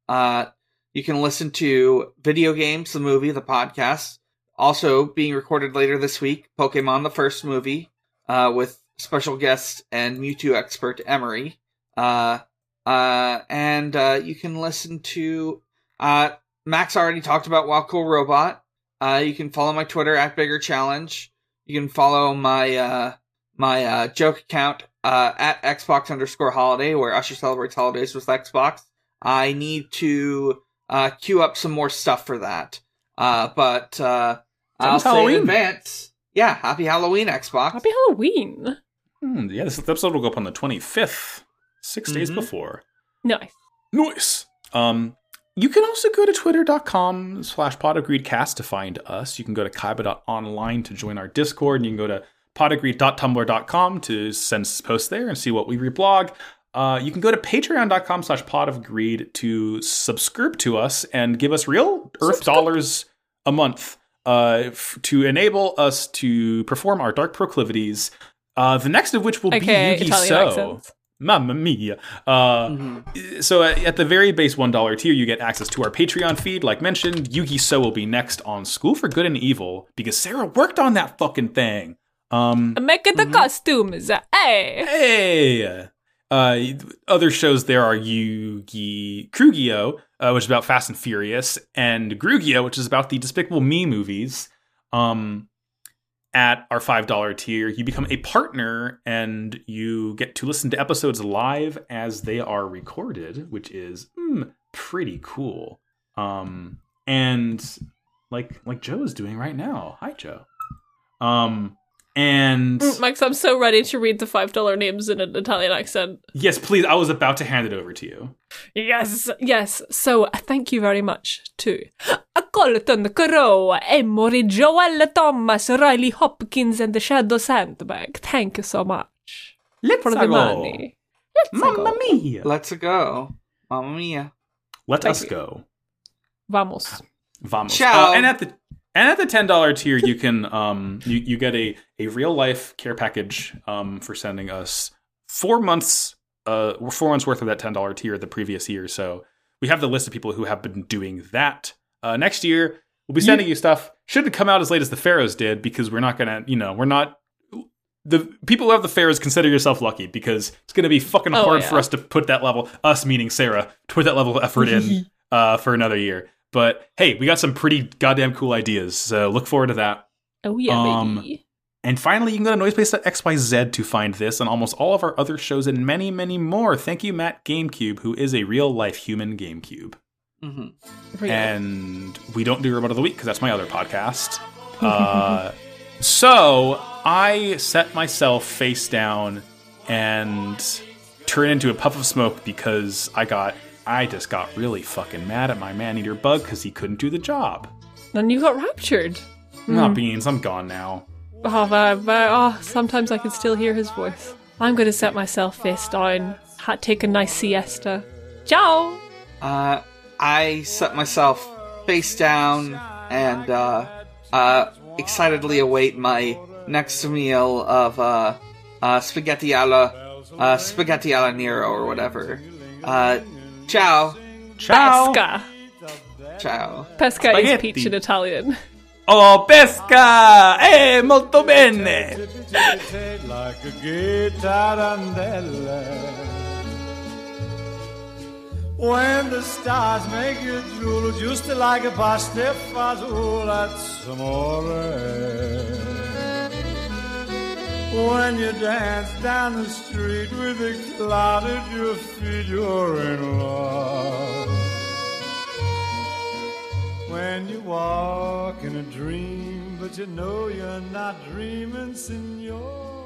Uh, you can listen to Video Games, the movie, the podcast, also being recorded later this week, Pokemon the first movie, uh, with special guest and Mewtwo expert Emery. Uh, uh, and uh, you can listen to uh, Max already talked about Wow Cool Robot. Uh, you can follow my Twitter at Bigger Challenge. You can follow my uh, my uh, joke account uh, at Xbox underscore Holiday, where Usher celebrates holidays with Xbox. I need to uh, queue up some more stuff for that. Uh, but uh, I'll almost say Halloween. in advance. Yeah, happy Halloween, Xbox. Happy Halloween. Hmm, yeah, this episode will go up on the 25th, 6 days Mhm. before. Nice. Nice. Um, you can also go to twitter.com slash podagreedcast to find us. You can go to kaiba.online to join our Discord, and you can go to podagreed.tumblr.com to send us posts there and see what we reblog. Uh, you can go to patreon.com slash pod of greed to subscribe to us and give us real earth Subscribe. dollars a month. uh, f- to enable us to perform our dark proclivities. Uh, the next of which will Okay, be Yugi Italian So. accents. Mamma mia. Uh, Mm-hmm. So at, the very base $1 tier, you get access to our Patreon feed. Like mentioned, Yugi So will be next on School for Good and Evil because Sarah worked on that fucking thing. Um, Making the costumes. Hey. Hey. Uh, other shows there are Yugi Krugio, uh, which is about Fast and Furious, and Grugio, which is about the Despicable Me movies. Um, at our five dollar tier, you become a partner and you get to listen to episodes live as they are recorded, which is mm, pretty cool. Um, and like like Joe is doing right now. Hi, Joe. Um, and Max, I'm so ready to read the $5 names in an Italian accent. Yes, please. I was about to hand it over to you. Yes, yes. So thank you very much to Colton Crow, Emory, Joel Thomas, Riley Hopkins, and the Shadow Sandbag. Thank you so much Let's for the money. Let's Mamma go. mia. Let's go. Mamma mia. Let Thank us you. go. Vamos. Vamos. Ciao. Uh, and at the and at the ten dollar tier, you can um you, you get a a real life care package um for sending us four months uh four months worth of that ten dollar tier the previous year. So we have the list of people who have been doing that. Uh, next year we'll be sending you stuff. Shouldn't come out as late as the Pharaohs did because we're not gonna you know we're not. The people who have the Pharaohs consider yourself lucky because it's going to be fucking Oh, hard yeah. for us to put that level, us meaning Sarah, to put that level of effort in uh, for another year. But hey, we got some pretty goddamn cool ideas, so look forward to that. Oh yeah, Um, baby. And finally, you can go to noisepace.xyz to find this and almost all of our other shows and many, many more. Thank you, Matt GameCube, who is a real life human GameCube. hmm And we don't do Robot of the Week because that's my other podcast. Uh, so I set myself face down and turn into a puff of smoke because I got, I just got really fucking mad at my man eater bug because he couldn't do the job. and you got raptured. Not beans, I'm gone now. Oh, va- va- oh, sometimes I can still hear his voice. I'm going to set myself face down, ha- take a nice siesta. Ciao! Uh, I set myself face down and uh, uh, excitedly await my next meal of uh, uh, spaghetti alla uh, spaghetti alla Nero or whatever. Uh, ciao, Ciao! Pesca! ciao. Pesca is peach in Italian. Oh, pesca! Eh, molto bene! like a gay tarantella. When the stars make you drool, just like a pasta fazool at some When you dance down the street with a cloud at your feet, you're in love. When you walk in a dream, but you know you're not dreaming, senor.